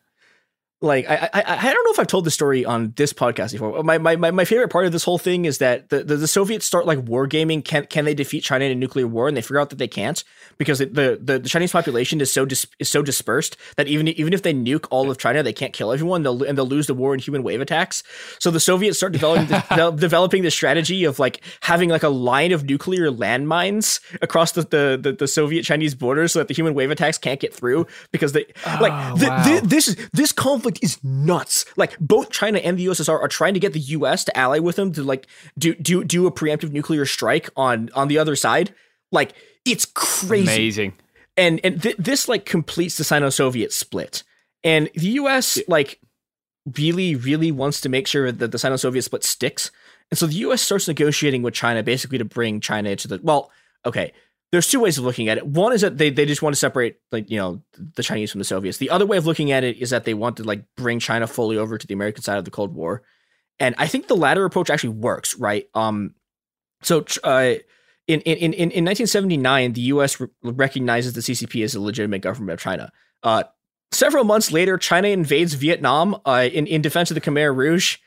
like I, I I don't know if I've told the story on this podcast before. My, my my favorite part of this whole thing is that the, the, the Soviets start like wargaming. Can can they defeat China in a nuclear war? And they figure out that they can't because the the, the Chinese population is so dis, is so dispersed that even even if they nuke all of China, they can't kill everyone. They'll and they'll lose the war in human wave attacks. So the Soviets start developing the, developing the strategy of like having like a line of nuclear landmines across the the, the, the Soviet Chinese border so that the human wave attacks can't get through because they oh, like wow. this this conflict is nuts. Like both China and the USSR are trying to get the US to ally with them to like do do do a preemptive nuclear strike on on the other side. Like it's crazy. Amazing. And and th- this like completes the Sino-Soviet split. And the US like really really wants to make sure that the Sino-Soviet split sticks. And so the US starts negotiating with China basically to bring China into the well, okay, there's two ways of looking at it. One is that they, they just want to separate like you know the Chinese from the Soviets. The other way of looking at it is that they want to like bring China fully over to the American side of the Cold War. And I think the latter approach actually works, right? Um, so uh, in, in in in 1979, the U.S. Re- recognizes the CCP as a legitimate government of China. Uh, several months later, China invades Vietnam uh, in in defense of the Khmer Rouge,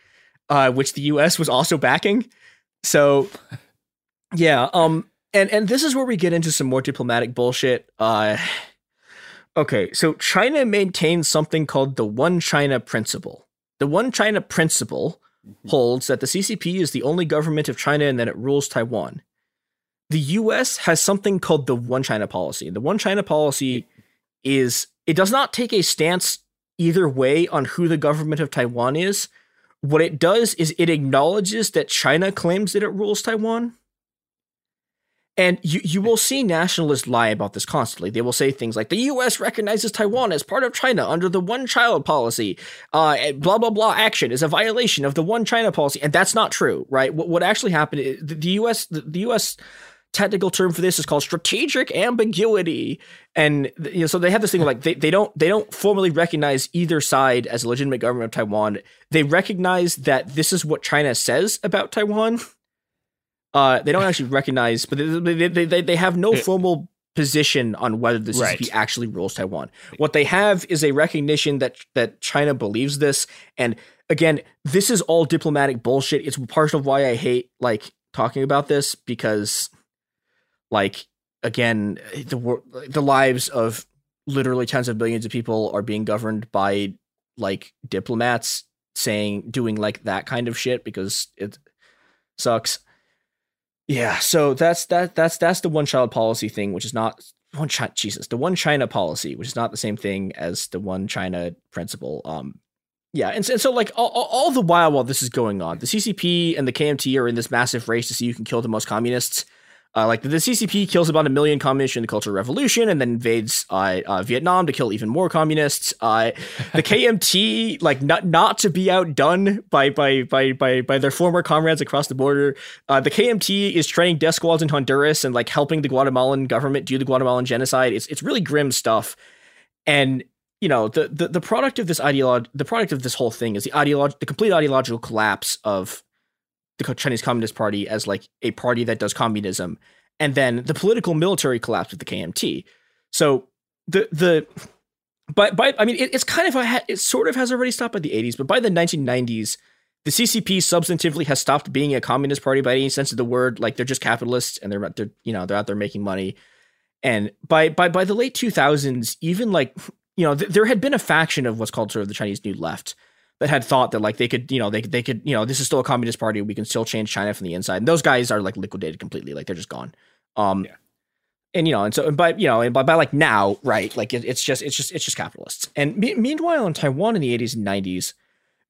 uh, which the U.S. was also backing. So, yeah, um, and and this is where we get into some more diplomatic bullshit. Uh, okay, so China maintains something called the One China Principle. The One China Principle mm-hmm. holds that the CCP is the only government of China and that it rules Taiwan the US has something called the one China policy. The one China policy is it does not take a stance either way on who the government of Taiwan is. What it does is it acknowledges that China claims that it rules Taiwan. And you, you will see nationalists lie about this constantly. They will say things like the U.S. recognizes Taiwan as part of China under the one child policy. Uh, blah blah blah. Action is a violation of the one China policy, and that's not true, right? What, what actually happened? Is the U.S. the, the U.S technical term for this is called strategic ambiguity and you know so they have this thing like they, they don't they don't formally recognize either side as a legitimate government of taiwan they recognize that this is what china says about taiwan uh they don't actually recognize but they they, they, they have no formal position on whether the CCP right. actually rules Taiwan. What they have is a recognition that that China believes this, and again, this is all diplomatic bullshit. It's part of why I hate like talking about this because like again the the lives of literally tens of billions of people are being governed by like diplomats saying doing like that kind of shit because it sucks yeah so that's that that's that's the one child policy thing which is not one china jesus the one china policy which is not the same thing as the one china principle um Yeah, and, and so like all, all the while while this is going on, the CCP and the KMT are in this massive race to see who can kill the most communists. Uh, like the, the, CCP kills about a million communists in the Cultural Revolution, and then invades uh, uh, Vietnam to kill even more communists. Uh, the KMT, like not not to be outdone by by by by by their former comrades across the border, uh, the KMT is training death squads in Honduras and like helping the Guatemalan government do the Guatemalan genocide. It's it's really grim stuff, and you know the the, the product of this ideology, the product of this whole thing is the ideology, the complete ideological collapse of the Chinese Communist Party as like a party that does communism, and then the political military collapse with the KMT. So the the but by I mean it, it's kind of a, it sort of has already stopped by the 80s, but by the 1990s, the CCP substantively has stopped being a communist party by any sense of the word. Like they're just capitalists and they're they're you know they're out there making money. And by by by the late 2000s, even like you know th- there had been a faction of what's called sort of the Chinese New Left that had thought that like they could, you know, they they could, you know, this is still a communist party. We can still change China from the inside. And those guys are like liquidated completely. Like they're just gone. Um, yeah. And you know, and so, but you know, and by, by like now, right? Like it, it's just, it's just, it's just capitalists. And me- meanwhile, in Taiwan in the eighties and nineties,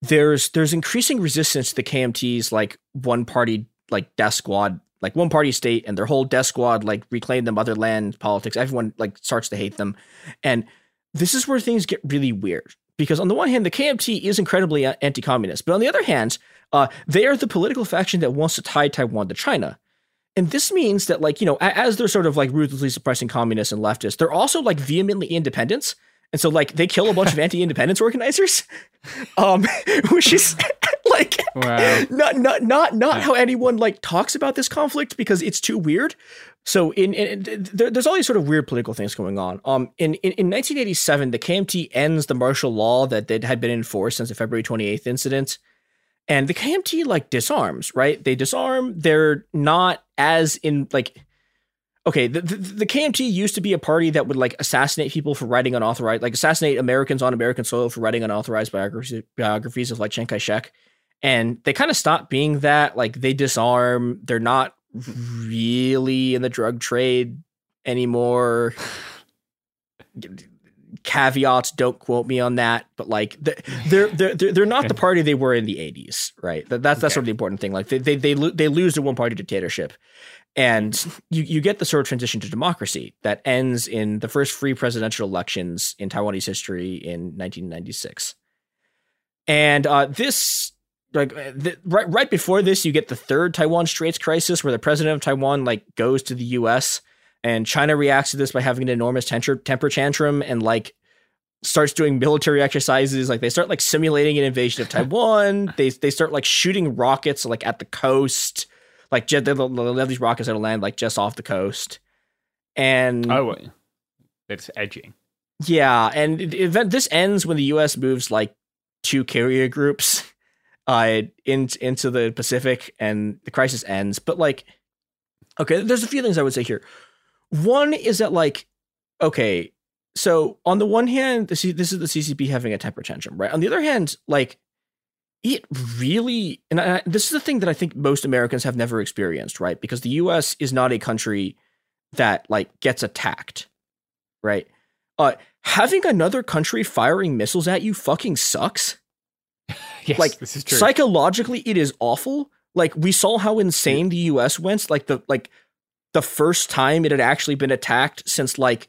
there's there's increasing resistance to the KMT's like one party like death squad, like one party state, and their whole death squad like reclaim the motherland politics. Everyone like starts to hate them, and this is where things get really weird because on the one hand, the KMT is incredibly anti-communist, but on the other hand, uh, they are the political faction that wants to tie Taiwan to China. And this means that, like, you know, as they're sort of like ruthlessly suppressing communists and leftists, they're also like vehemently independents. And so, like, they kill a bunch of anti-independence organizers, um, which is like wow. not not not not how anyone like talks about this conflict because it's too weird. So in, in there, there's all these sort of weird political things going on. Um, in, in, in 1987, the KMT ends the martial law that, that had been in force since the February 28th incident, and the KMT like disarms. Right? They disarm. They're not as in like. Okay, the, the, the KMT used to be a party that would like assassinate people for writing unauthorized, like assassinate Americans on American soil for writing unauthorized biographies, biographies of like Chiang Kai Shek, and they kind of stopped being that. Like they disarm. They're not really in the drug trade anymore. Caveats, don't quote me on that, but like they're they're they're, they're not the party they were in the 80s, right? That, that's that's okay. sort of the important thing. Like they they they, lo- they lose to one party dictatorship. And you, you get the sort of transition to democracy that ends in the first free presidential elections in Taiwanese history in 1996. And uh, this like uh, the, right right before this, you get the third Taiwan Straits crisis, where the president of Taiwan like goes to the U.S. and China reacts to this by having an enormous temper temper tantrum and like starts doing military exercises. Like they start like simulating an invasion of Taiwan. they they start like shooting rockets like at the coast. Like they have these rockets that'll land like just off the coast. And oh, it's edging. Yeah, and event this ends when the U.S. moves like two carrier groups uh, in, into the Pacific and the crisis ends. But like, okay, there's a few things I would say here. One is that like, okay, so on the one hand, this, this is the CCP having a temper tantrum, right? On the other hand, like, it really, and I, this is the thing that I think most Americans have never experienced, right? Because the U.S. is not a country that like gets attacked, right? Uh, having another country firing missiles at you fucking sucks. yes, like this is true. psychologically, it is awful. Like we saw how insane the U.S. went. Like the like the first time it had actually been attacked since like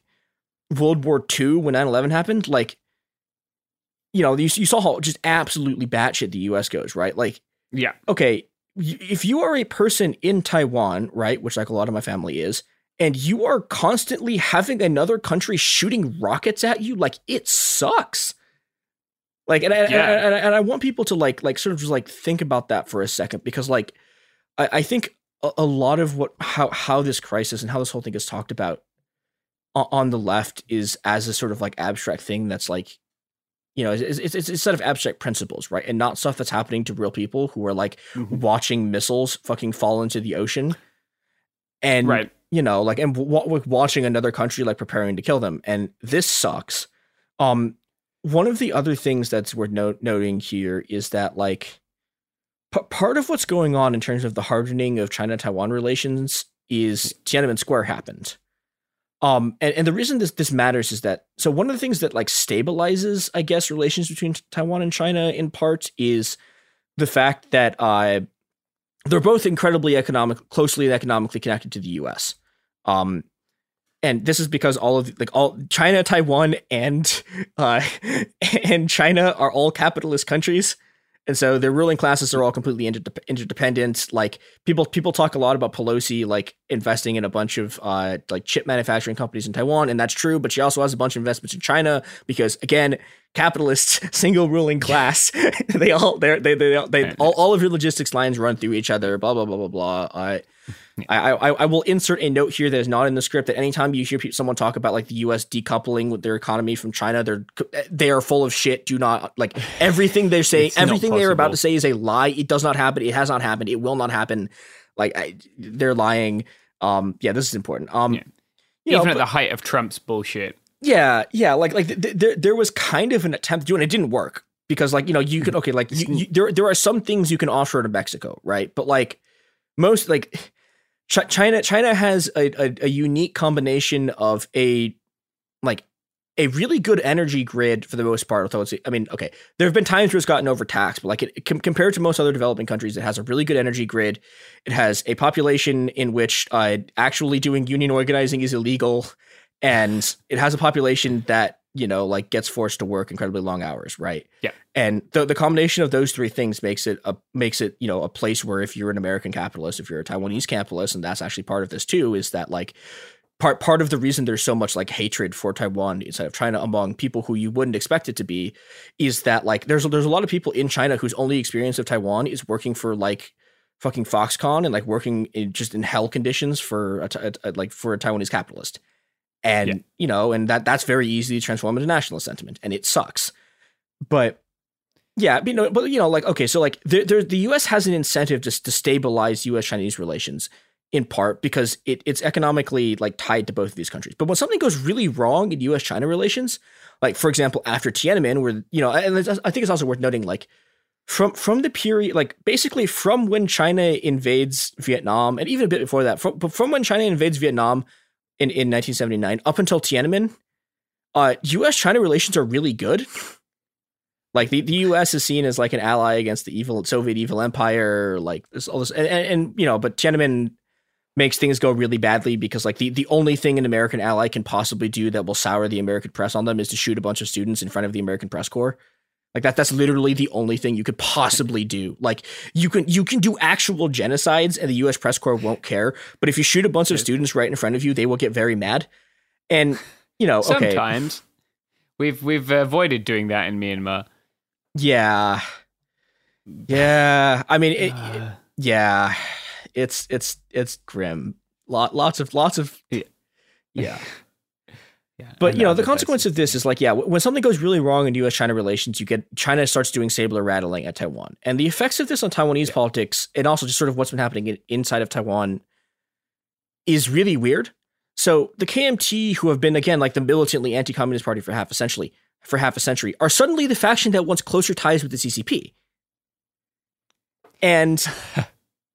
World War II when 9-11 happened. Like you know, you, you saw how just absolutely batshit the U.S. goes, right? Like yeah, okay, if you are a person in Taiwan, right, which like a lot of my family is, and you are constantly having another country shooting rockets at you, like it sucks. Like, and I, yeah. and, I, and I want people to like, like, sort of just like think about that for a second because, like, I, I think a, a, lot of what how how this crisis and how this whole thing is talked about on the left is as a sort of like abstract thing that's like, you know, it's it's, it's a set of abstract principles, right, and not stuff that's happening to real people who are like mm-hmm. watching missiles fucking fall into the ocean, and right. you know, like and w- watching another country like preparing to kill them, and this sucks. Um, one of the other things that's worth noting here is that like p- part of what's going on in terms of the hardening of China Taiwan relations is Tiananmen Square happened. Um, and, and the reason this this matters is that so one of the things that like stabilizes, I guess, relations between Taiwan and China in part is the fact that uh, they're both incredibly economic, closely economically connected to the U.S. Um, and this is because all of like all China, Taiwan, and uh, and China are all capitalist countries, and so their ruling classes are all completely interdependent. Like people, people talk a lot about Pelosi like investing in a bunch of uh, like chip manufacturing companies in Taiwan, and that's true. But she also has a bunch of investments in China because again, capitalists, single ruling class. they all they they they, they all, all of your logistics lines run through each other. Blah blah blah blah blah. Uh, I, I, I will insert a note here that is not in the script that anytime you hear someone talk about like the U.S. decoupling with their economy from China, they're they are full of shit. Do not like everything they're saying. everything they're about to say is a lie. It does not happen. It has not happened. It will not happen. Like I, they're lying. Um, yeah, this is important. Um, yeah. even know, at but, the height of Trump's bullshit. Yeah, yeah. Like like th- th- there there was kind of an attempt to do it. And it didn't work because like you know you can okay like you, you, there there are some things you can offer to Mexico, right? But like most like Ch- China China has a, a, a unique combination of a like a really good energy grid for the most part. Although it's, I mean, okay, there have been times where it's gotten overtaxed, but like it, com- compared to most other developing countries, it has a really good energy grid. It has a population in which uh, actually doing union organizing is illegal, and it has a population that you know, like gets forced to work incredibly long hours, right? Yeah. And the the combination of those three things makes it a makes it, you know, a place where if you're an American capitalist, if you're a Taiwanese capitalist, and that's actually part of this too, is that like part part of the reason there's so much like hatred for Taiwan inside of China among people who you wouldn't expect it to be is that like there's there's a lot of people in China whose only experience of Taiwan is working for like fucking Foxconn and like working in just in hell conditions for a, a, a, like for a Taiwanese capitalist and yeah. you know and that that's very easy to transform into nationalist sentiment and it sucks but yeah you know but you know like okay so like there, there the us has an incentive to, to stabilize us chinese relations in part because it, it's economically like tied to both of these countries but when something goes really wrong in us china relations like for example after tiananmen where you know and i think it's also worth noting like from from the period like basically from when china invades vietnam and even a bit before that from, from when china invades vietnam in, in 1979 up until Tiananmen, uh, U.S. China relations are really good. Like the, the U.S. is seen as like an ally against the evil Soviet evil empire, like this all this, and, and, and you know, but Tiananmen makes things go really badly because like the, the only thing an American ally can possibly do that will sour the American press on them is to shoot a bunch of students in front of the American press corps. Like that that's literally the only thing you could possibly do. Like you can you can do actual genocides and the US press corps won't care, but if you shoot a bunch of students right in front of you, they will get very mad. And you know, okay. Sometimes we've we've avoided doing that in Myanmar. Yeah. Yeah. I mean it, it uh. yeah. It's it's it's grim. Lot lots of lots of yeah. Yeah, but you know the consequence of this is like yeah when something goes really wrong in U.S.-China relations, you get China starts doing saber rattling at Taiwan, and the effects of this on Taiwanese yeah. politics and also just sort of what's been happening in, inside of Taiwan is really weird. So the KMT, who have been again like the militantly anti-communist party for half a century, for half a century, are suddenly the faction that wants closer ties with the CCP, and.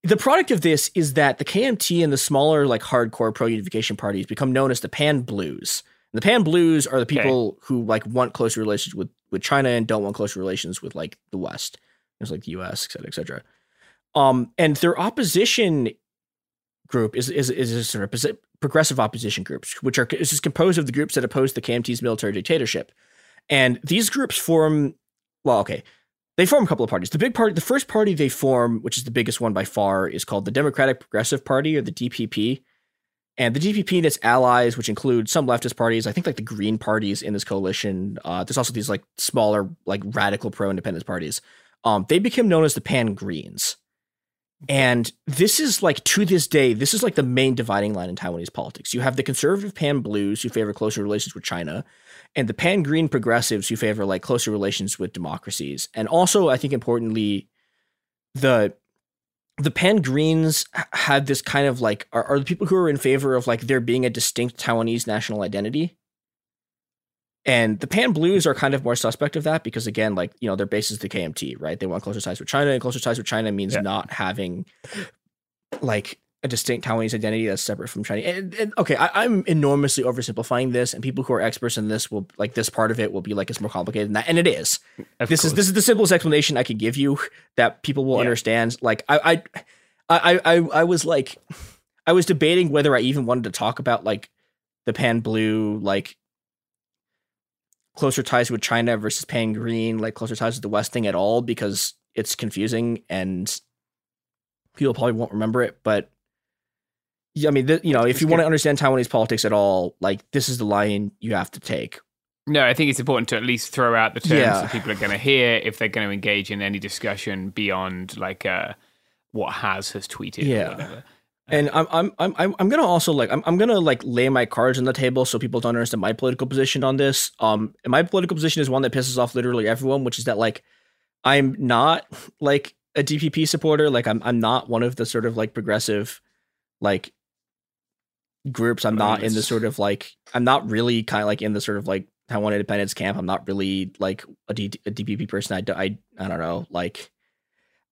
the product of this is that the KMT and the smaller, like hardcore pro unification parties become known as the Pan Blues, the Pan Blues are the people okay. who like want closer relations with with China and don't want closer relations with like the West. It's like the U.S., et cetera, et cetera. Um, and their opposition group is is is a sort of progressive opposition groups, which are is composed of the groups that oppose the KMT's military dictatorship. And these groups form, well, okay, they form a couple of parties. The big party, the first party they form, which is the biggest one by far, is called the Democratic Progressive Party or the DPP. And the DPP and its allies, which include some leftist parties, I think like the Green parties in this coalition. Uh, there's also these like smaller, like radical pro-independence parties. Um, they became known as the Pan Greens. And this is like to this day, this is like the main dividing line in Taiwanese politics. You have the conservative Pan Blues who favor closer relations with China, and the Pan Green progressives who favor like closer relations with democracies. And also, I think importantly, the the Pan Greens had this kind of like are, are the people who are in favor of like there being a distinct Taiwanese national identity. And the Pan Blues are kind of more suspect of that because again, like, you know, their base is the KMT, right? They want closer ties with China, and closer ties with China means yeah. not having like a distinct Taiwanese identity that's separate from Chinese. And, and okay, I, am enormously oversimplifying this, and people who are experts in this will like this part of it will be like it's more complicated than that, and it is. Of this course. is this is the simplest explanation I can give you that people will yeah. understand. Like I, I, I, I, I was like, I was debating whether I even wanted to talk about like the pan blue, like closer ties with China versus pan green, like closer ties with the West thing at all because it's confusing and people probably won't remember it, but I mean, you know, if you want to understand Taiwanese politics at all, like this is the line you have to take. No, I think it's important to at least throw out the terms yeah. that people are going to hear if they're going to engage in any discussion beyond like uh, what has has tweeted. Yeah. And I'm I'm I'm I'm gonna also like I'm I'm gonna like lay my cards on the table so people don't understand my political position on this. Um, and my political position is one that pisses off literally everyone, which is that like I'm not like a DPP supporter. Like I'm I'm not one of the sort of like progressive like groups. I'm not in the sort of like I'm not really kind of like in the sort of like Taiwan independence camp. I'm not really like a, D, a DPP person. I, I I don't know like.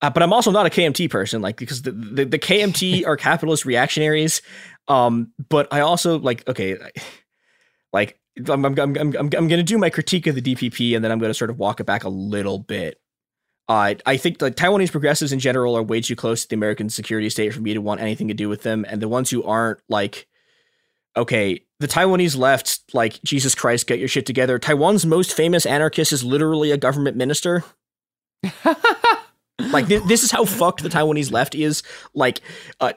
Uh, but I'm also not a KMT person, like because the, the, the KMT are capitalist reactionaries. Um, but I also like okay, like I'm I'm I'm I'm, I'm gonna do my critique of the DPP, and then I'm gonna sort of walk it back a little bit. Uh, I think the Taiwanese progressives in general are way too close to the American security state for me to want anything to do with them, and the ones who aren't like okay, the Taiwanese left, like, Jesus Christ, get your shit together. Taiwan's most famous anarchist is literally a government minister. like, th- this is how fucked the Taiwanese left is. Like, uh,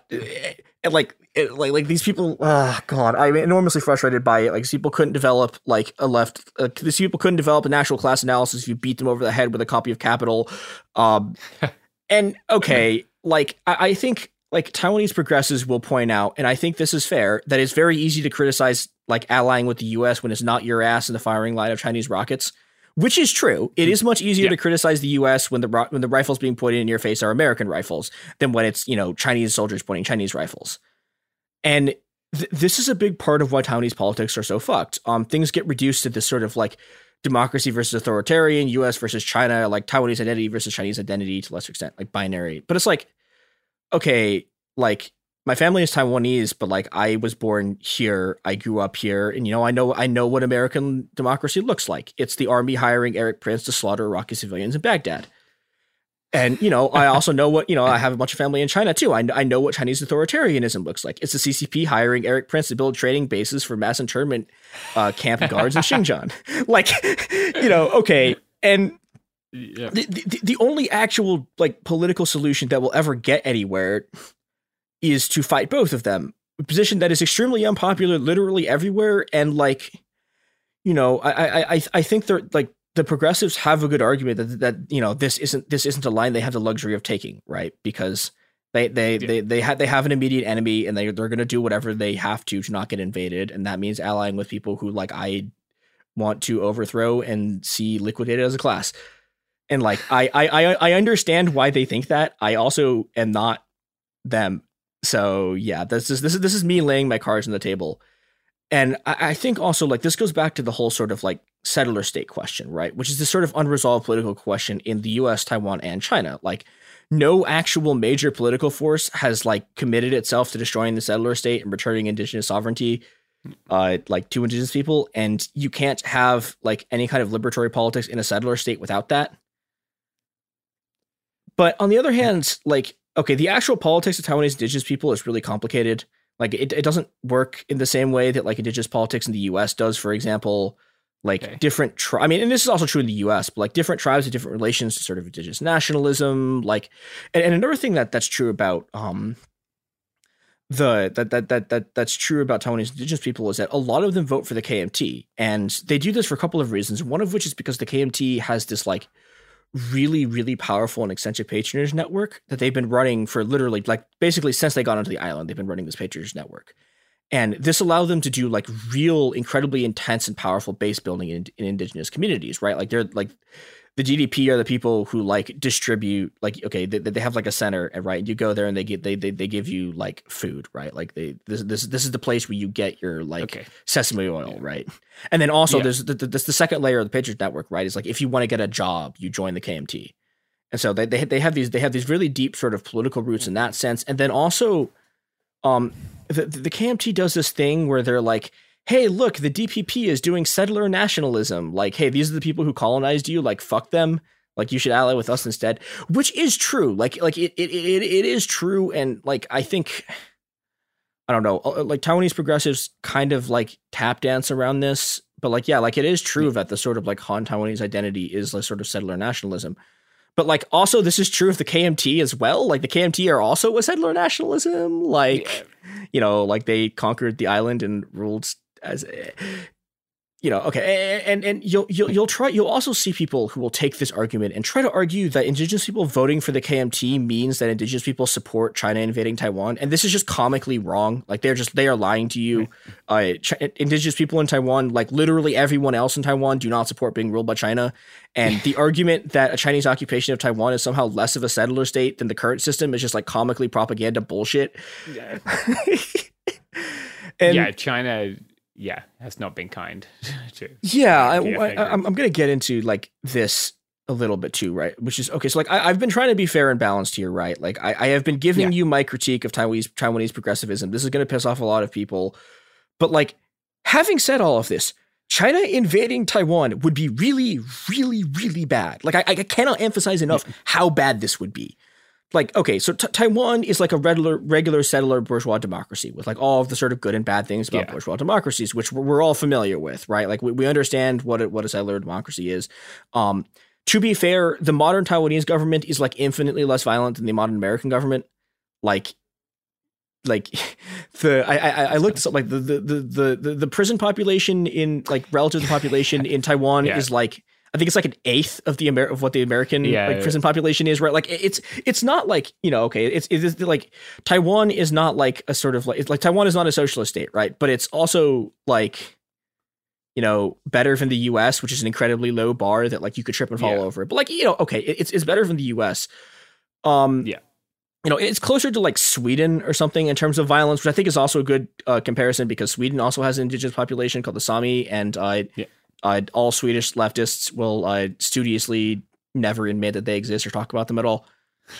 like, it, like, like these people. Oh God, I'm enormously frustrated by it. Like, these people couldn't develop like a left. Uh, these people couldn't develop a national class analysis if you beat them over the head with a copy of Capital. Um, and okay, like, I, I think like Taiwanese progressives will point out, and I think this is fair, that it's very easy to criticize like allying with the US when it's not your ass in the firing line of Chinese rockets, which is true. It is much easier yeah. to criticize the US when the when the rifles being pointed in your face are American rifles than when it's, you know, Chinese soldiers pointing Chinese rifles. And th- this is a big part of why Taiwanese politics are so fucked. Um things get reduced to this sort of like democracy versus authoritarian, US versus China, like Taiwanese identity versus Chinese identity to lesser extent, like binary. But it's like okay, like my family is Taiwanese, but like I was born here, I grew up here, and you know, I know I know what American democracy looks like. It's the army hiring Erik Prince to slaughter Iraqi civilians in Baghdad. And you know, I also know what you know. I have a bunch of family in China too. I, I know what Chinese authoritarianism looks like. It's the CCP hiring Erik Prince to build training bases for mass internment uh, camp guards in Xinjiang. like, you know, okay, and yeah. The, the, the only actual like political solution that will ever get anywhere is to fight both of them. A position that is extremely unpopular literally everywhere, and like, you know, I I I think they're like the progressives have a good argument that that you know this isn't this isn't a line they have the luxury of taking, right? Because they they yeah. they they have they have an immediate enemy, and they they're going to do whatever they have to to not get invaded, and that means allying with people who like I want to overthrow and see liquidated as a class and like I, I I understand why they think that. I also am not them. So yeah, this is this is this is me laying my cards on the table. And I, I think also like this goes back to the whole sort of like settler state question, right? Which is this sort of unresolved political question in the US, Taiwan, and China. Like no actual major political force has like committed itself to destroying the settler state and returning indigenous sovereignty uh, like to indigenous people and you can't have like any kind of liberatory politics in a settler state without that but on the other hand, like, okay, the actual politics of Taiwanese indigenous people is really complicated. Like, it, it doesn't work in the same way that like indigenous politics in the U.S. does, for example. Like okay. different, tri- I mean, and this is also true in the U.S., but like different tribes have different relations to sort of indigenous nationalism. Like, and, and another thing that that's true about um the that that that that that's true about Taiwanese indigenous people is that a lot of them vote for the KMT, and they do this for a couple of reasons. One of which is because the KMT has this like really, really powerful and extensive patronage network that they've been running for literally like basically since they got onto the island, they've been running this patronage network. And this allowed them to do like real, incredibly intense and powerful base building in, in indigenous communities, right? Like they're like the GDP are the people who like distribute like okay they, they have like a center right you go there and they get they, they they give you like food right like they this this this is the place where you get your like okay. sesame oil yeah. right and then also yeah. there's the, the, the second layer of the Patriot Network right is like if you want to get a job you join the KMT and so they, they they have these they have these really deep sort of political roots in that sense and then also um, the the KMT does this thing where they're like, "Hey, look, the DPP is doing settler nationalism. Like, hey, these are the people who colonized you. Like, fuck them. Like, you should ally with us instead." Which is true. Like, like it it it, it is true, and like I think. I don't know, uh, like Taiwanese progressives kind of like tap dance around this, but like yeah, like it is true that the sort of like Han Taiwanese identity is like sort of settler nationalism. But like also this is true of the KMT as well. Like the KMT are also a settler nationalism. Like yeah. you know, like they conquered the island and ruled as eh, you know, okay, and and you'll you'll you'll try you'll also see people who will take this argument and try to argue that indigenous people voting for the KMT means that indigenous people support China invading Taiwan, and this is just comically wrong. Like they're just they are lying to you. Uh, Ch- indigenous people in Taiwan, like literally everyone else in Taiwan, do not support being ruled by China. And the argument that a Chinese occupation of Taiwan is somehow less of a settler state than the current system is just like comically propaganda bullshit. Yeah, and, yeah China yeah, has not been kind. to yeah, I, am going to get into like this a little bit too, right? Which is okay. So like I, have been trying to be fair and balanced here, right? Like I, I have been giving yeah. you my critique of Taiwanese Taiwanese progressivism. This is going to piss off a lot of people, but like having said all of this, China invading Taiwan would be really, really, really bad. Like I, I cannot emphasize enough how bad this would be like okay so t- taiwan is like a regular regular settler bourgeois democracy with like all of the sort of good and bad things about yeah. bourgeois democracies which we're, we're, all familiar with right like we, we understand what a, what a settler democracy is um to be fair the modern taiwanese government is like infinitely less violent than the modern american government like like the I, I I looked this up like the the the the the prison population in like relative to the population in Taiwan yeah. is like I think it's like an eighth of the Amer- of what the American yeah, like prison population is, right? Like it's it's not like you know, okay, it's it's like Taiwan is not like a sort of like it's like Taiwan is not a socialist state, right? But it's also like you know better than the U.S., which is an incredibly low bar that like you could trip and fall yeah. over. But like you know, okay, it's it's better than the U.S. Um, yeah. You know, it's closer to like Sweden or something in terms of violence, which I think is also a good uh, comparison because Sweden also has an indigenous population called the Sami, and uh, yeah uh, all Swedish leftists will uh, studiously never admit that they exist or talk about them at all.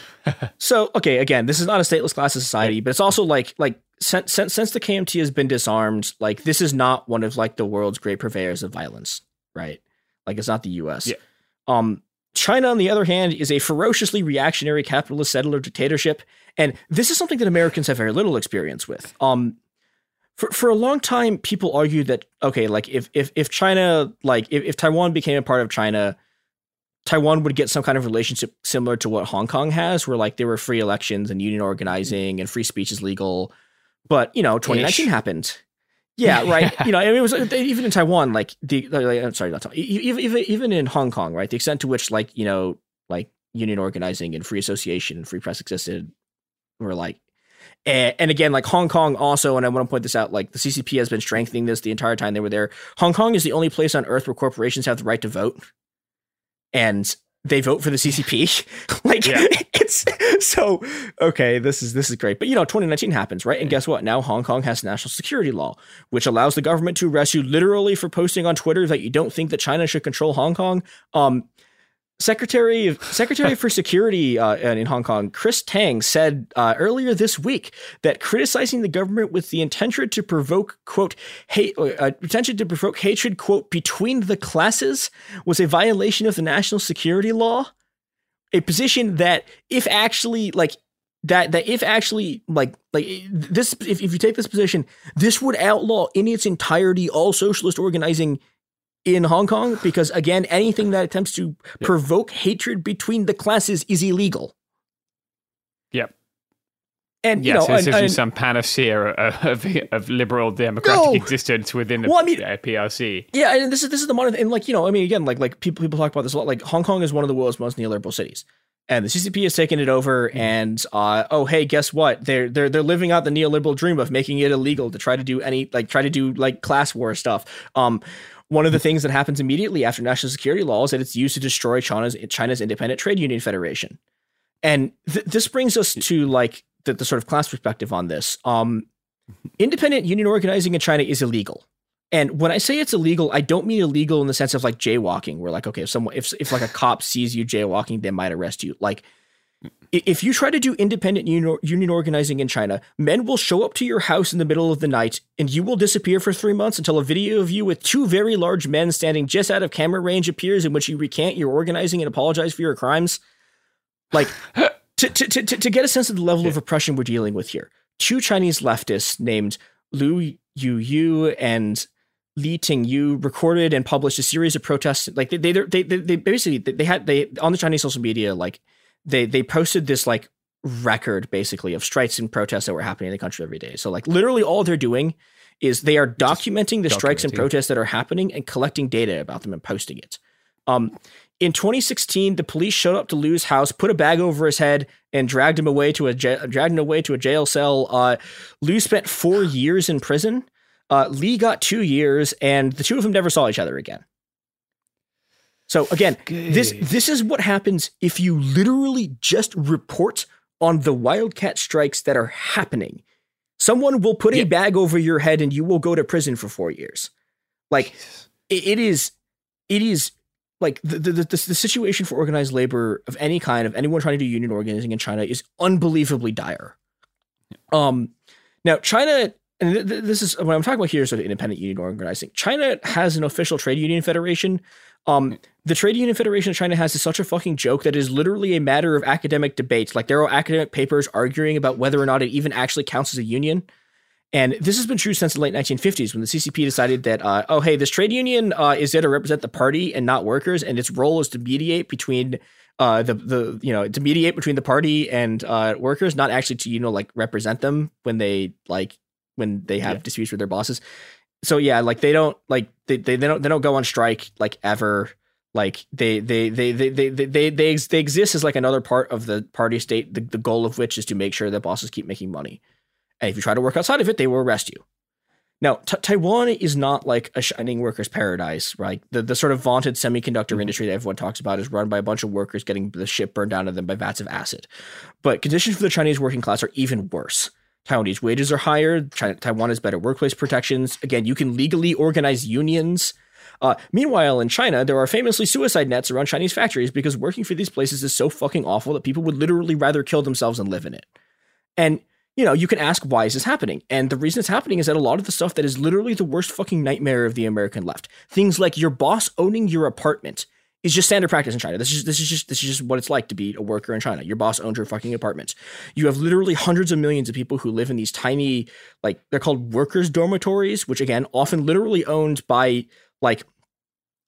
so okay, again, this is not a stateless class of society, but it's also like like since, since since the KMT has been disarmed, like this is not one of like the world's great purveyors of violence, right? Like it's not the U.S. Yeah. Um, China, on the other hand, is a ferociously reactionary capitalist settler dictatorship, and this is something that Americans have very little experience with. Um, for for a long time people argued that okay like if if if china like if, if taiwan became a part of china taiwan would get some kind of relationship similar to what hong kong has where like there were free elections and union organizing and free speech is legal but you know 2019 Ish. happened yeah, right. you know, I mean, it was uh, even in Taiwan, like the. Like, I'm sorry, not even even even in Hong Kong, right? The extent to which, like, you know, like union organizing and free association and free press existed, were like and, and, again, like Hong Kong also, and I want to point this out, like the CCP has been strengthening this the entire time they were there. Hong Kong is the only place on earth where corporations have the right to vote. And they vote for the CCP. like yeah. it's so okay, this is this is great. But you know, 2019 happens, right? And guess what? Now Hong Kong has national security law, which allows the government to arrest you literally for posting on Twitter that you don't think that China should control Hong Kong. Um Secretary of, Secretary for Security uh, in Hong Kong, Chris Tang, said uh, earlier this week that criticizing the government with the intention to provoke quote hate, uh, intention to provoke hatred quote between the classes was a violation of the national security law. A position that, if actually like that, that if actually like like this, if, if you take this position, this would outlaw in its entirety all socialist organizing in Hong Kong because again, anything that attempts to yep. provoke hatred between the classes is illegal. Yep. And yes, you know, this and, isn't some panacea of, of liberal democratic no. existence within the well, I mean, PRC. Yeah, and this is this is the modern and like you know, I mean, again, like like people people talk about this a lot. Like Hong Kong is one of the world's most neoliberal cities, and the CCP has taken it over. Mm-hmm. And uh, oh, hey, guess what? They're they're they're living out the neoliberal dream of making it illegal to try to do any like try to do like class war stuff. Um, one of the things that happens immediately after national security law is that it's used to destroy China's China's independent trade union federation. And th- this brings us to like the, the sort of class perspective on this. Um, independent union organizing in China is illegal. And when I say it's illegal, I don't mean illegal in the sense of like jaywalking, where like, okay, if someone if if like a cop sees you jaywalking, they might arrest you. Like if you try to do independent union organizing in China, men will show up to your house in the middle of the night and you will disappear for three months until a video of you with two very large men standing just out of camera range appears in which you recant your organizing and apologize for your crimes. Like, to, to, to, to get a sense of the level yeah. of oppression we're dealing with here, two Chinese leftists named Liu Yu and Li Tingyu recorded and published a series of protests. Like they, they, they, they, they basically they had they on the Chinese social media like they they posted this like record basically of strikes and protests that were happening in the country every day. So like literally all they're doing is they are documenting the strikes and protests that are happening and collecting data about them and posting it. Um, in 2016, the police showed up to Liu's house, put a bag over his head, and dragged him away to a dragged him away to a jail cell. Uh, Liu spent four years in prison. Uh, Li got two years, and the two of them never saw each other again. So again, this this is what happens if you literally just report on the wildcat strikes that are happening. Someone will put yep. a bag over your head and you will go to prison for 4 years. Like it, it is it is like the, the, the the situation for organized labor of any kind of anyone trying to do union organizing in China is unbelievably dire. Um now China and th- th- this is what I'm talking about here is sort of independent union organizing. China has an official trade union federation um, the Trade Union Federation of China has is such a fucking joke that is literally a matter of academic debate. Like there are academic papers arguing about whether or not it even actually counts as a union. And this has been true since the late 1950s when the CCP decided that, uh, oh, hey, this trade union uh, is there to represent the party and not workers, and its role is to mediate between uh, the the you know to mediate between the party and uh, workers, not actually to you know like represent them when they like when they have yeah. disputes with their bosses so yeah, like they don't like they, they, they don't they don't go on strike like ever. Like they they they they they they they, they, ex- they exist as like another part of the party state. The, the goal of which is to make sure that bosses keep making money. And if you try to work outside of it, they will arrest you. Now, t- Taiwan is not like a shining workers' paradise, right? The the sort of vaunted semiconductor mm-hmm. industry that everyone talks about is run by a bunch of workers getting the shit burned down to them by vats of acid. But conditions for the Chinese working class are even worse. Taiwanese wages are higher. China, Taiwan has better workplace protections. Again, you can legally organize unions. Uh, meanwhile, in China, there are famously suicide nets around Chinese factories because working for these places is so fucking awful that people would literally rather kill themselves than live in it. And you know, you can ask why is this happening? And the reason it's happening is that a lot of the stuff that is literally the worst fucking nightmare of the American left, things like your boss owning your apartment is just standard practice in China. This is this is just this is just what it's like to be a worker in China. Your boss owns your fucking apartment. You have literally hundreds of millions of people who live in these tiny, like they're called workers' dormitories, which again often literally owned by like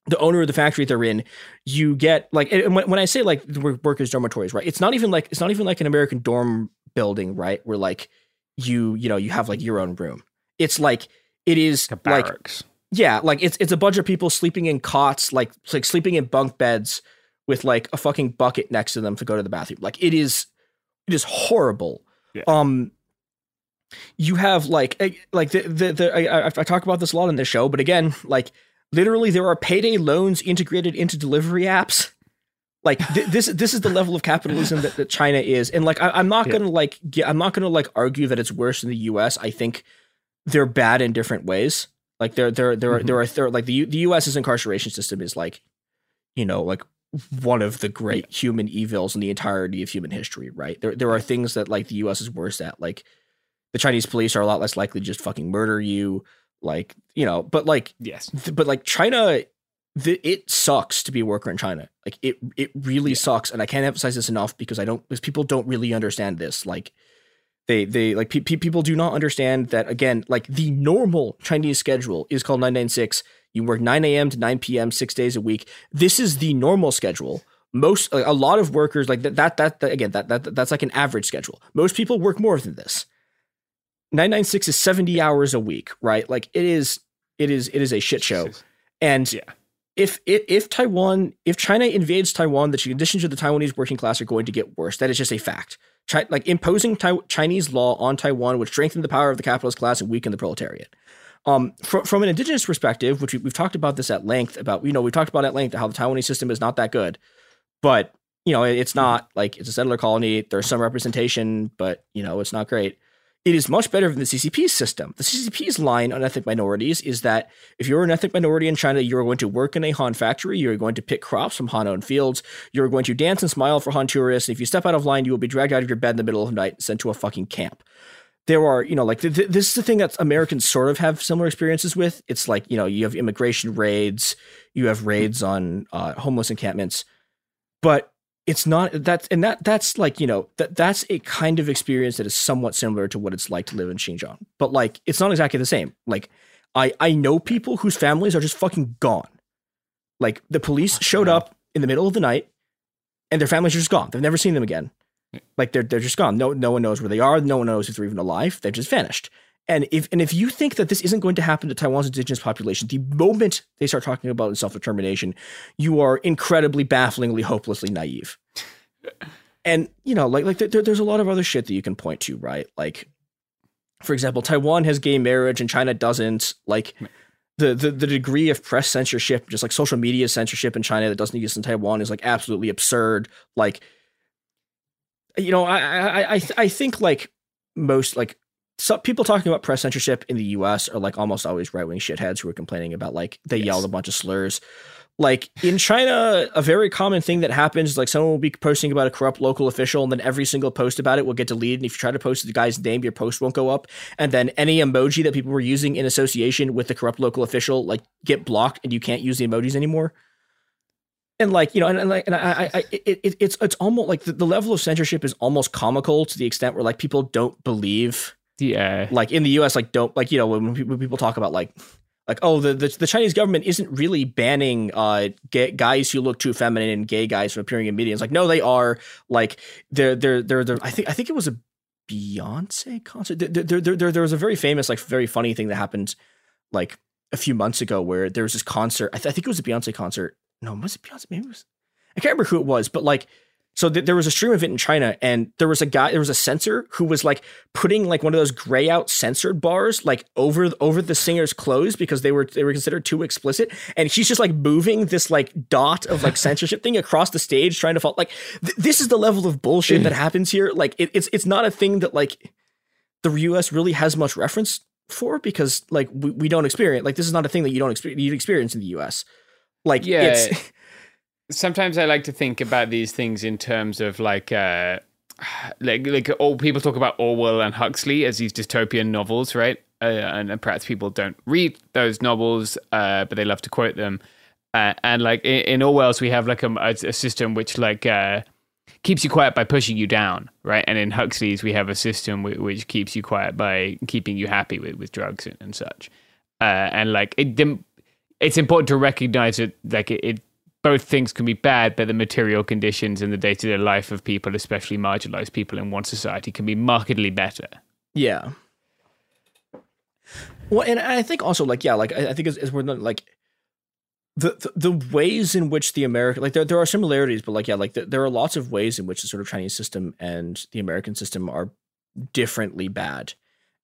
the owner of the factory they're in. You get like when, when I say like the workers' dormitories, right? It's not even like it's not even like an American dorm building, right? Where like you you know you have like your own room. It's like it is like yeah, like it's it's a bunch of people sleeping in cots, like like sleeping in bunk beds with like a fucking bucket next to them to go to the bathroom. Like it is it is horrible. Yeah. Um you have like like the the, the I, I talk about this a lot in this show, but again, like literally there are payday loans integrated into delivery apps. Like th- this this is the level of capitalism that, that China is, and like I, am not gonna like get, I'm not gonna like argue that it's worse in the U.S. I think they're bad in different ways. Like there, there, there are, mm-hmm. there are, there, like the U, the U.S.'s incarceration system is like, you know, like one of the great human evils in the entirety of human history. Right? There, there are things that like the U.S. is worse at. Like the Chinese police are a lot less likely to just fucking murder you. Like you know, but like yes, th- but like China, the, it sucks to be a worker in China. Like it, it really yeah. sucks, and I can't emphasize this enough because I don't, because people don't really understand this. Like they they like pe- people do not understand that again like the normal chinese schedule is called 996 you work 9 a.m to 9 p.m six days a week this is the normal schedule most like, a lot of workers like that, that that that again that, that that's like an average schedule most people work more than this 996 is 70 hours a week right like it is it is it is a shit show and yeah if, it if Taiwan, if China invades Taiwan, the conditions of the Taiwanese working class are going to get worse. That is just a fact. Chi- like imposing tai- Chinese law on Taiwan would strengthen the power of the capitalist class and weaken the proletariat. Um, from, from an indigenous perspective, which we, have talked about this at length about, you know, we talked about at length how the Taiwanese system is not that good, but you know, it's not like it's a settler colony. There's some representation, but you know, it's not great. It is much better than the CCP's system. The CCP's line on ethnic minorities is that if you're an ethnic minority in China, you're going to work in a Han factory, you're going to pick crops from Han owned fields, you're going to dance and smile for Han tourists, and if you step out of line, you will be dragged out of your bed in the middle of the night and sent to a fucking camp. There are, you know, like th- th- this is the thing that Americans sort of have similar experiences with. It's like, you know, you have immigration raids, you have raids on uh, homeless encampments, but it's not that and that that's like you know that that's a kind of experience that is somewhat similar to what it's like to live in Xinjiang. But like it's not exactly the same. Like I I know people whose families are just fucking gone. Like the police showed up in the middle of the night and their families are just gone. They've never seen them again. Like they're they're just gone. No no one knows where they are. No one knows if they're even alive. They've just vanished and if and if you think that this isn't going to happen to Taiwan's indigenous population, the moment they start talking about self determination, you are incredibly, bafflingly, hopelessly naive. and you know, like like there, there's a lot of other shit that you can point to, right? Like, for example, Taiwan has gay marriage and China doesn't. Like. The, the, the degree of press censorship, just like social media censorship in China that doesn't exist in Taiwan, is like absolutely absurd. Like, you know, I I I, I think like most like some people talking about press censorship in the US are like almost always right wing shitheads who are complaining about like they yes. yelled a bunch of slurs. Like in China, a very common thing that happens is like someone will be posting about a corrupt local official, and then every single post about it will get deleted. And if you try to post the guy's name, your post won't go up. And then any emoji that people were using in association with the corrupt local official, like get blocked, and you can't use the emojis anymore. And like you know, and, and like, and I, I, it, it, it's it's almost like the, the level of censorship is almost comical to the extent where like people don't believe yeah. Like in the US, like don't like, you know, when people, when people talk about like like oh the, the, the Chinese government isn't really banning uh gay, guys who look too feminine and gay guys from appearing in media. It's like no, they are like they're they're they're, they're I think I think it was a Beyonce concert. There, there, there, there, there was a very famous like very funny thing that happened like a few months ago where there was this concert. I, th- I think it was a Beyonce concert. No, was it Beyonce? Maybe it was. I can't remember who it was, but like so th- there was a stream event in China, and there was a guy, there was a censor who was like putting like one of those gray out censored bars like over over the singer's clothes because they were they were considered too explicit, and she's just like moving this like dot of like censorship thing across the stage, trying to fall. Like th- this is the level of bullshit that mm. happens here. Like it, it's it's not a thing that like the U.S. really has much reference for because like we, we don't experience like this is not a thing that you don't experience you experience in the U.S. Like yeah. it's sometimes I like to think about these things in terms of like uh like like all people talk about Orwell and Huxley as these dystopian novels, right? Uh, and, perhaps people don't read those novels, uh, but they love to quote them. Uh, and like in, in, Orwell's, we have like a, a system which like uh, keeps you quiet by pushing you down, right? And in Huxley's, we have a system which, which keeps you quiet by keeping you happy with, with drugs and, and such. Uh, and like it, it's important to recognize that like it, it both things can be bad, but the material conditions and the day to day life of people, especially marginalized people in one society, can be markedly better. Yeah. Well, and I think also like yeah, like I, think it's, it's more than like the, the, the ways in which the American like there there are similarities, but like yeah, like the, there are lots of ways in which the sort of Chinese system and the American system are differently bad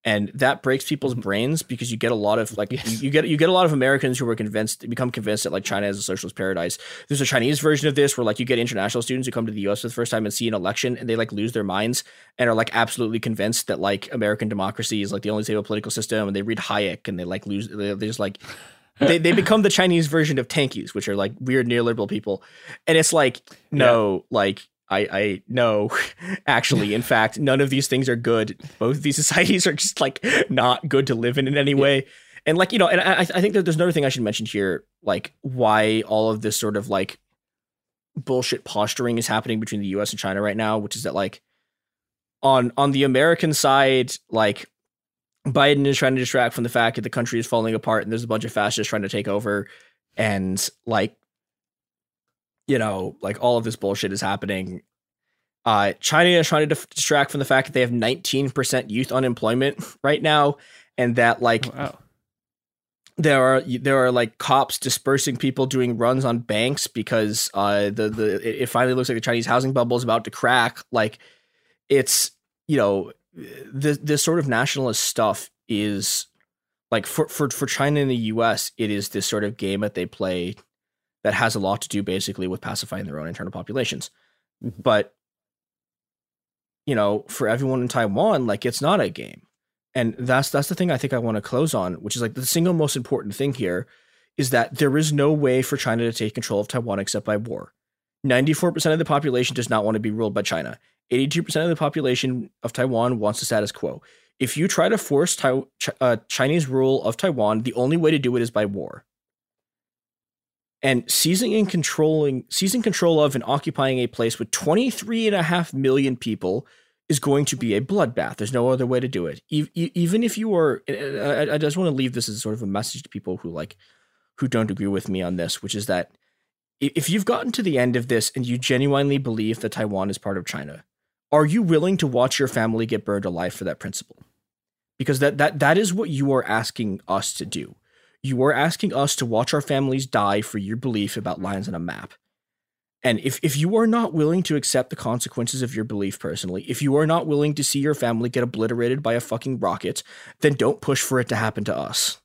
and that breaks people's mm-hmm. brains because you get a lot of like yes. you, you, get you get a lot of Americans who are convinced become convinced that like China is a socialist paradise. There's a Chinese version of this where like you get international students who come to the US for the first time and see an election and they like lose their minds and are like absolutely convinced that like American democracy is like the only stable political system and they read Hayek and they like lose they, they just like they, they become the Chinese version of tankies, which are like weird neoliberal people. And it's like, no, yeah. like I, I no, actually, in fact, none of these things are good. Both of these societies are just like not good to live in in any way. And like you know, and I, I think that there's another thing I should mention here, like why all of this sort of like bullshit posturing is happening between the U.S. and China right now, which is that like on on the American side, like Biden is trying to distract from the fact that the country is falling apart and there's a bunch of fascists trying to take over, and like you know, like all of this bullshit is happening. Uh, China is trying to distract from the fact that they have 19% youth unemployment right now, and that like oh, wow. there are there are like cops dispersing people doing runs on banks because uh, the the it finally looks like the Chinese housing bubble is about to crack. Like it's you know this this sort of nationalist stuff is like for for for China and the U.S. It is this sort of game that they play that has a lot to do basically with pacifying their own internal populations. Mm-hmm. But you know, for everyone in Taiwan, like it's not a game. and that's that's the thing I think I want to close on, which is like the single most important thing here is that there is no way for China to take control of Taiwan except by war. 94% of the population does not want to be ruled by China. 82% of the population of Taiwan wants the status quo. If you try to force tai- uh, Chinese rule of Taiwan, the only way to do it is by war. And seizing and controlling, seizing control of and occupying a place with 23 and a half million people is going to be a bloodbath. There's no other way to do it. Even if you are, I just want to leave this as sort of a message to people who like, who don't agree with me on this, which is that if you've gotten to the end of this and you genuinely believe that Taiwan is part of China, are you willing to watch your family get burned alive for that principle? Because that that that is what you are asking us to do. You are asking us to watch our families die for your belief about lines on a map. And if, if you are not willing to accept the consequences of your belief personally, if you are not willing to see your family get obliterated by a fucking rocket, then don't push for it to happen to us.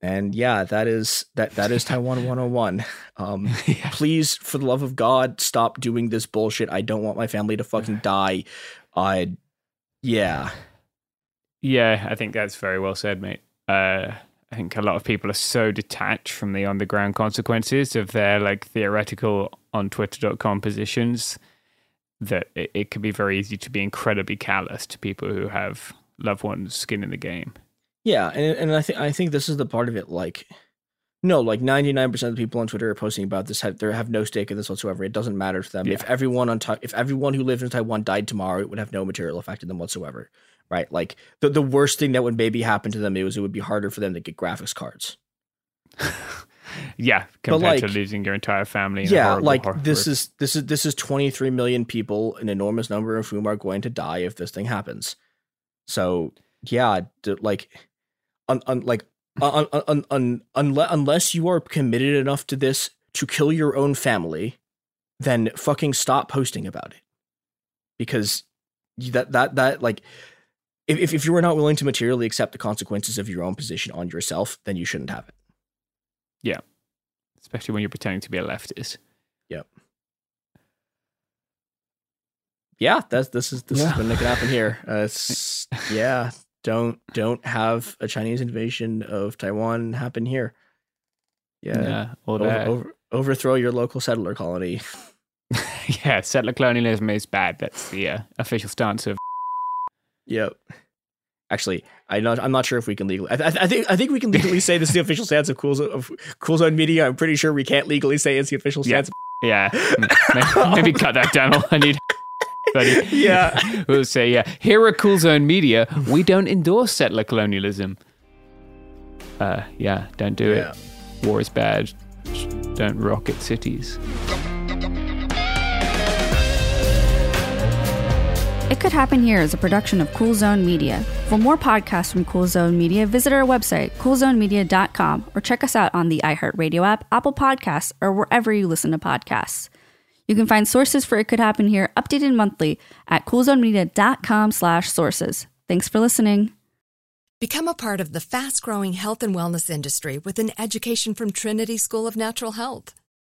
And yeah, that is that that is Taiwan 101. Um yeah. please for the love of God stop doing this bullshit. I don't want my family to fucking die. I yeah. Yeah, I think that's very well said, mate. Uh I think a lot of people are so detached from the on the ground consequences of their like theoretical on twitter.com positions that it, it can be very easy to be incredibly callous to people who have loved ones skin in the game. Yeah, and and I think I think this is the part of it like no, like 99% of the people on Twitter are posting about this have they have no stake in this whatsoever. It doesn't matter to them. Yeah. If everyone on if everyone who lived in Taiwan died tomorrow, it would have no material effect on them whatsoever right? Like the the worst thing that would maybe happen to them is it would be harder for them to get graphics cards. yeah, compared like, to losing your entire family. Yeah, horrible, like horrible. this is this is this is 23 million people, an enormous number of whom are going to die if this thing happens. So yeah, like, un, un, like un, un, un, unless unless you are committed enough to this to kill your own family, then fucking stop posting about it, because that that that like if, if you are not willing to materially accept the consequences of your own position on yourself, then you shouldn't have it. Yeah. Especially when you're pretending to be a leftist. Yep. Yeah, that's this is this yeah. is going to happen here. Uh, yeah, don't don't have a Chinese invasion of Taiwan happen here. Yeah, yeah over, over, overthrow your local settler colony. yeah, settler colonialism is bad. That's the uh, official stance of Yep. Actually, I not, I'm not sure if we can legally. I, th- I, think I think we can legally say this is the official stance of Cool Zone, of cool Zone Media. I'm pretty sure we can't legally say it's the official stance. Yeah, yeah. maybe, cut that down. I need. Buddy. Yeah, we'll say yeah. Here at Cool Zone Media, we don't endorse settler colonialism. Uh, yeah, don't do yeah. it. War is bad. Don't rocket cities. It Could Happen Here is a production of Cool Zone Media. For more podcasts from Cool Zone Media, visit our website, coolzonemedia.com, or check us out on the iHeartRadio app, Apple Podcasts, or wherever you listen to podcasts. You can find sources for It Could Happen Here updated monthly at coolzonemedia.com slash sources. Thanks for listening. Become a part of the fast-growing health and wellness industry with an education from Trinity School of Natural Health.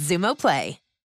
Xumo Play.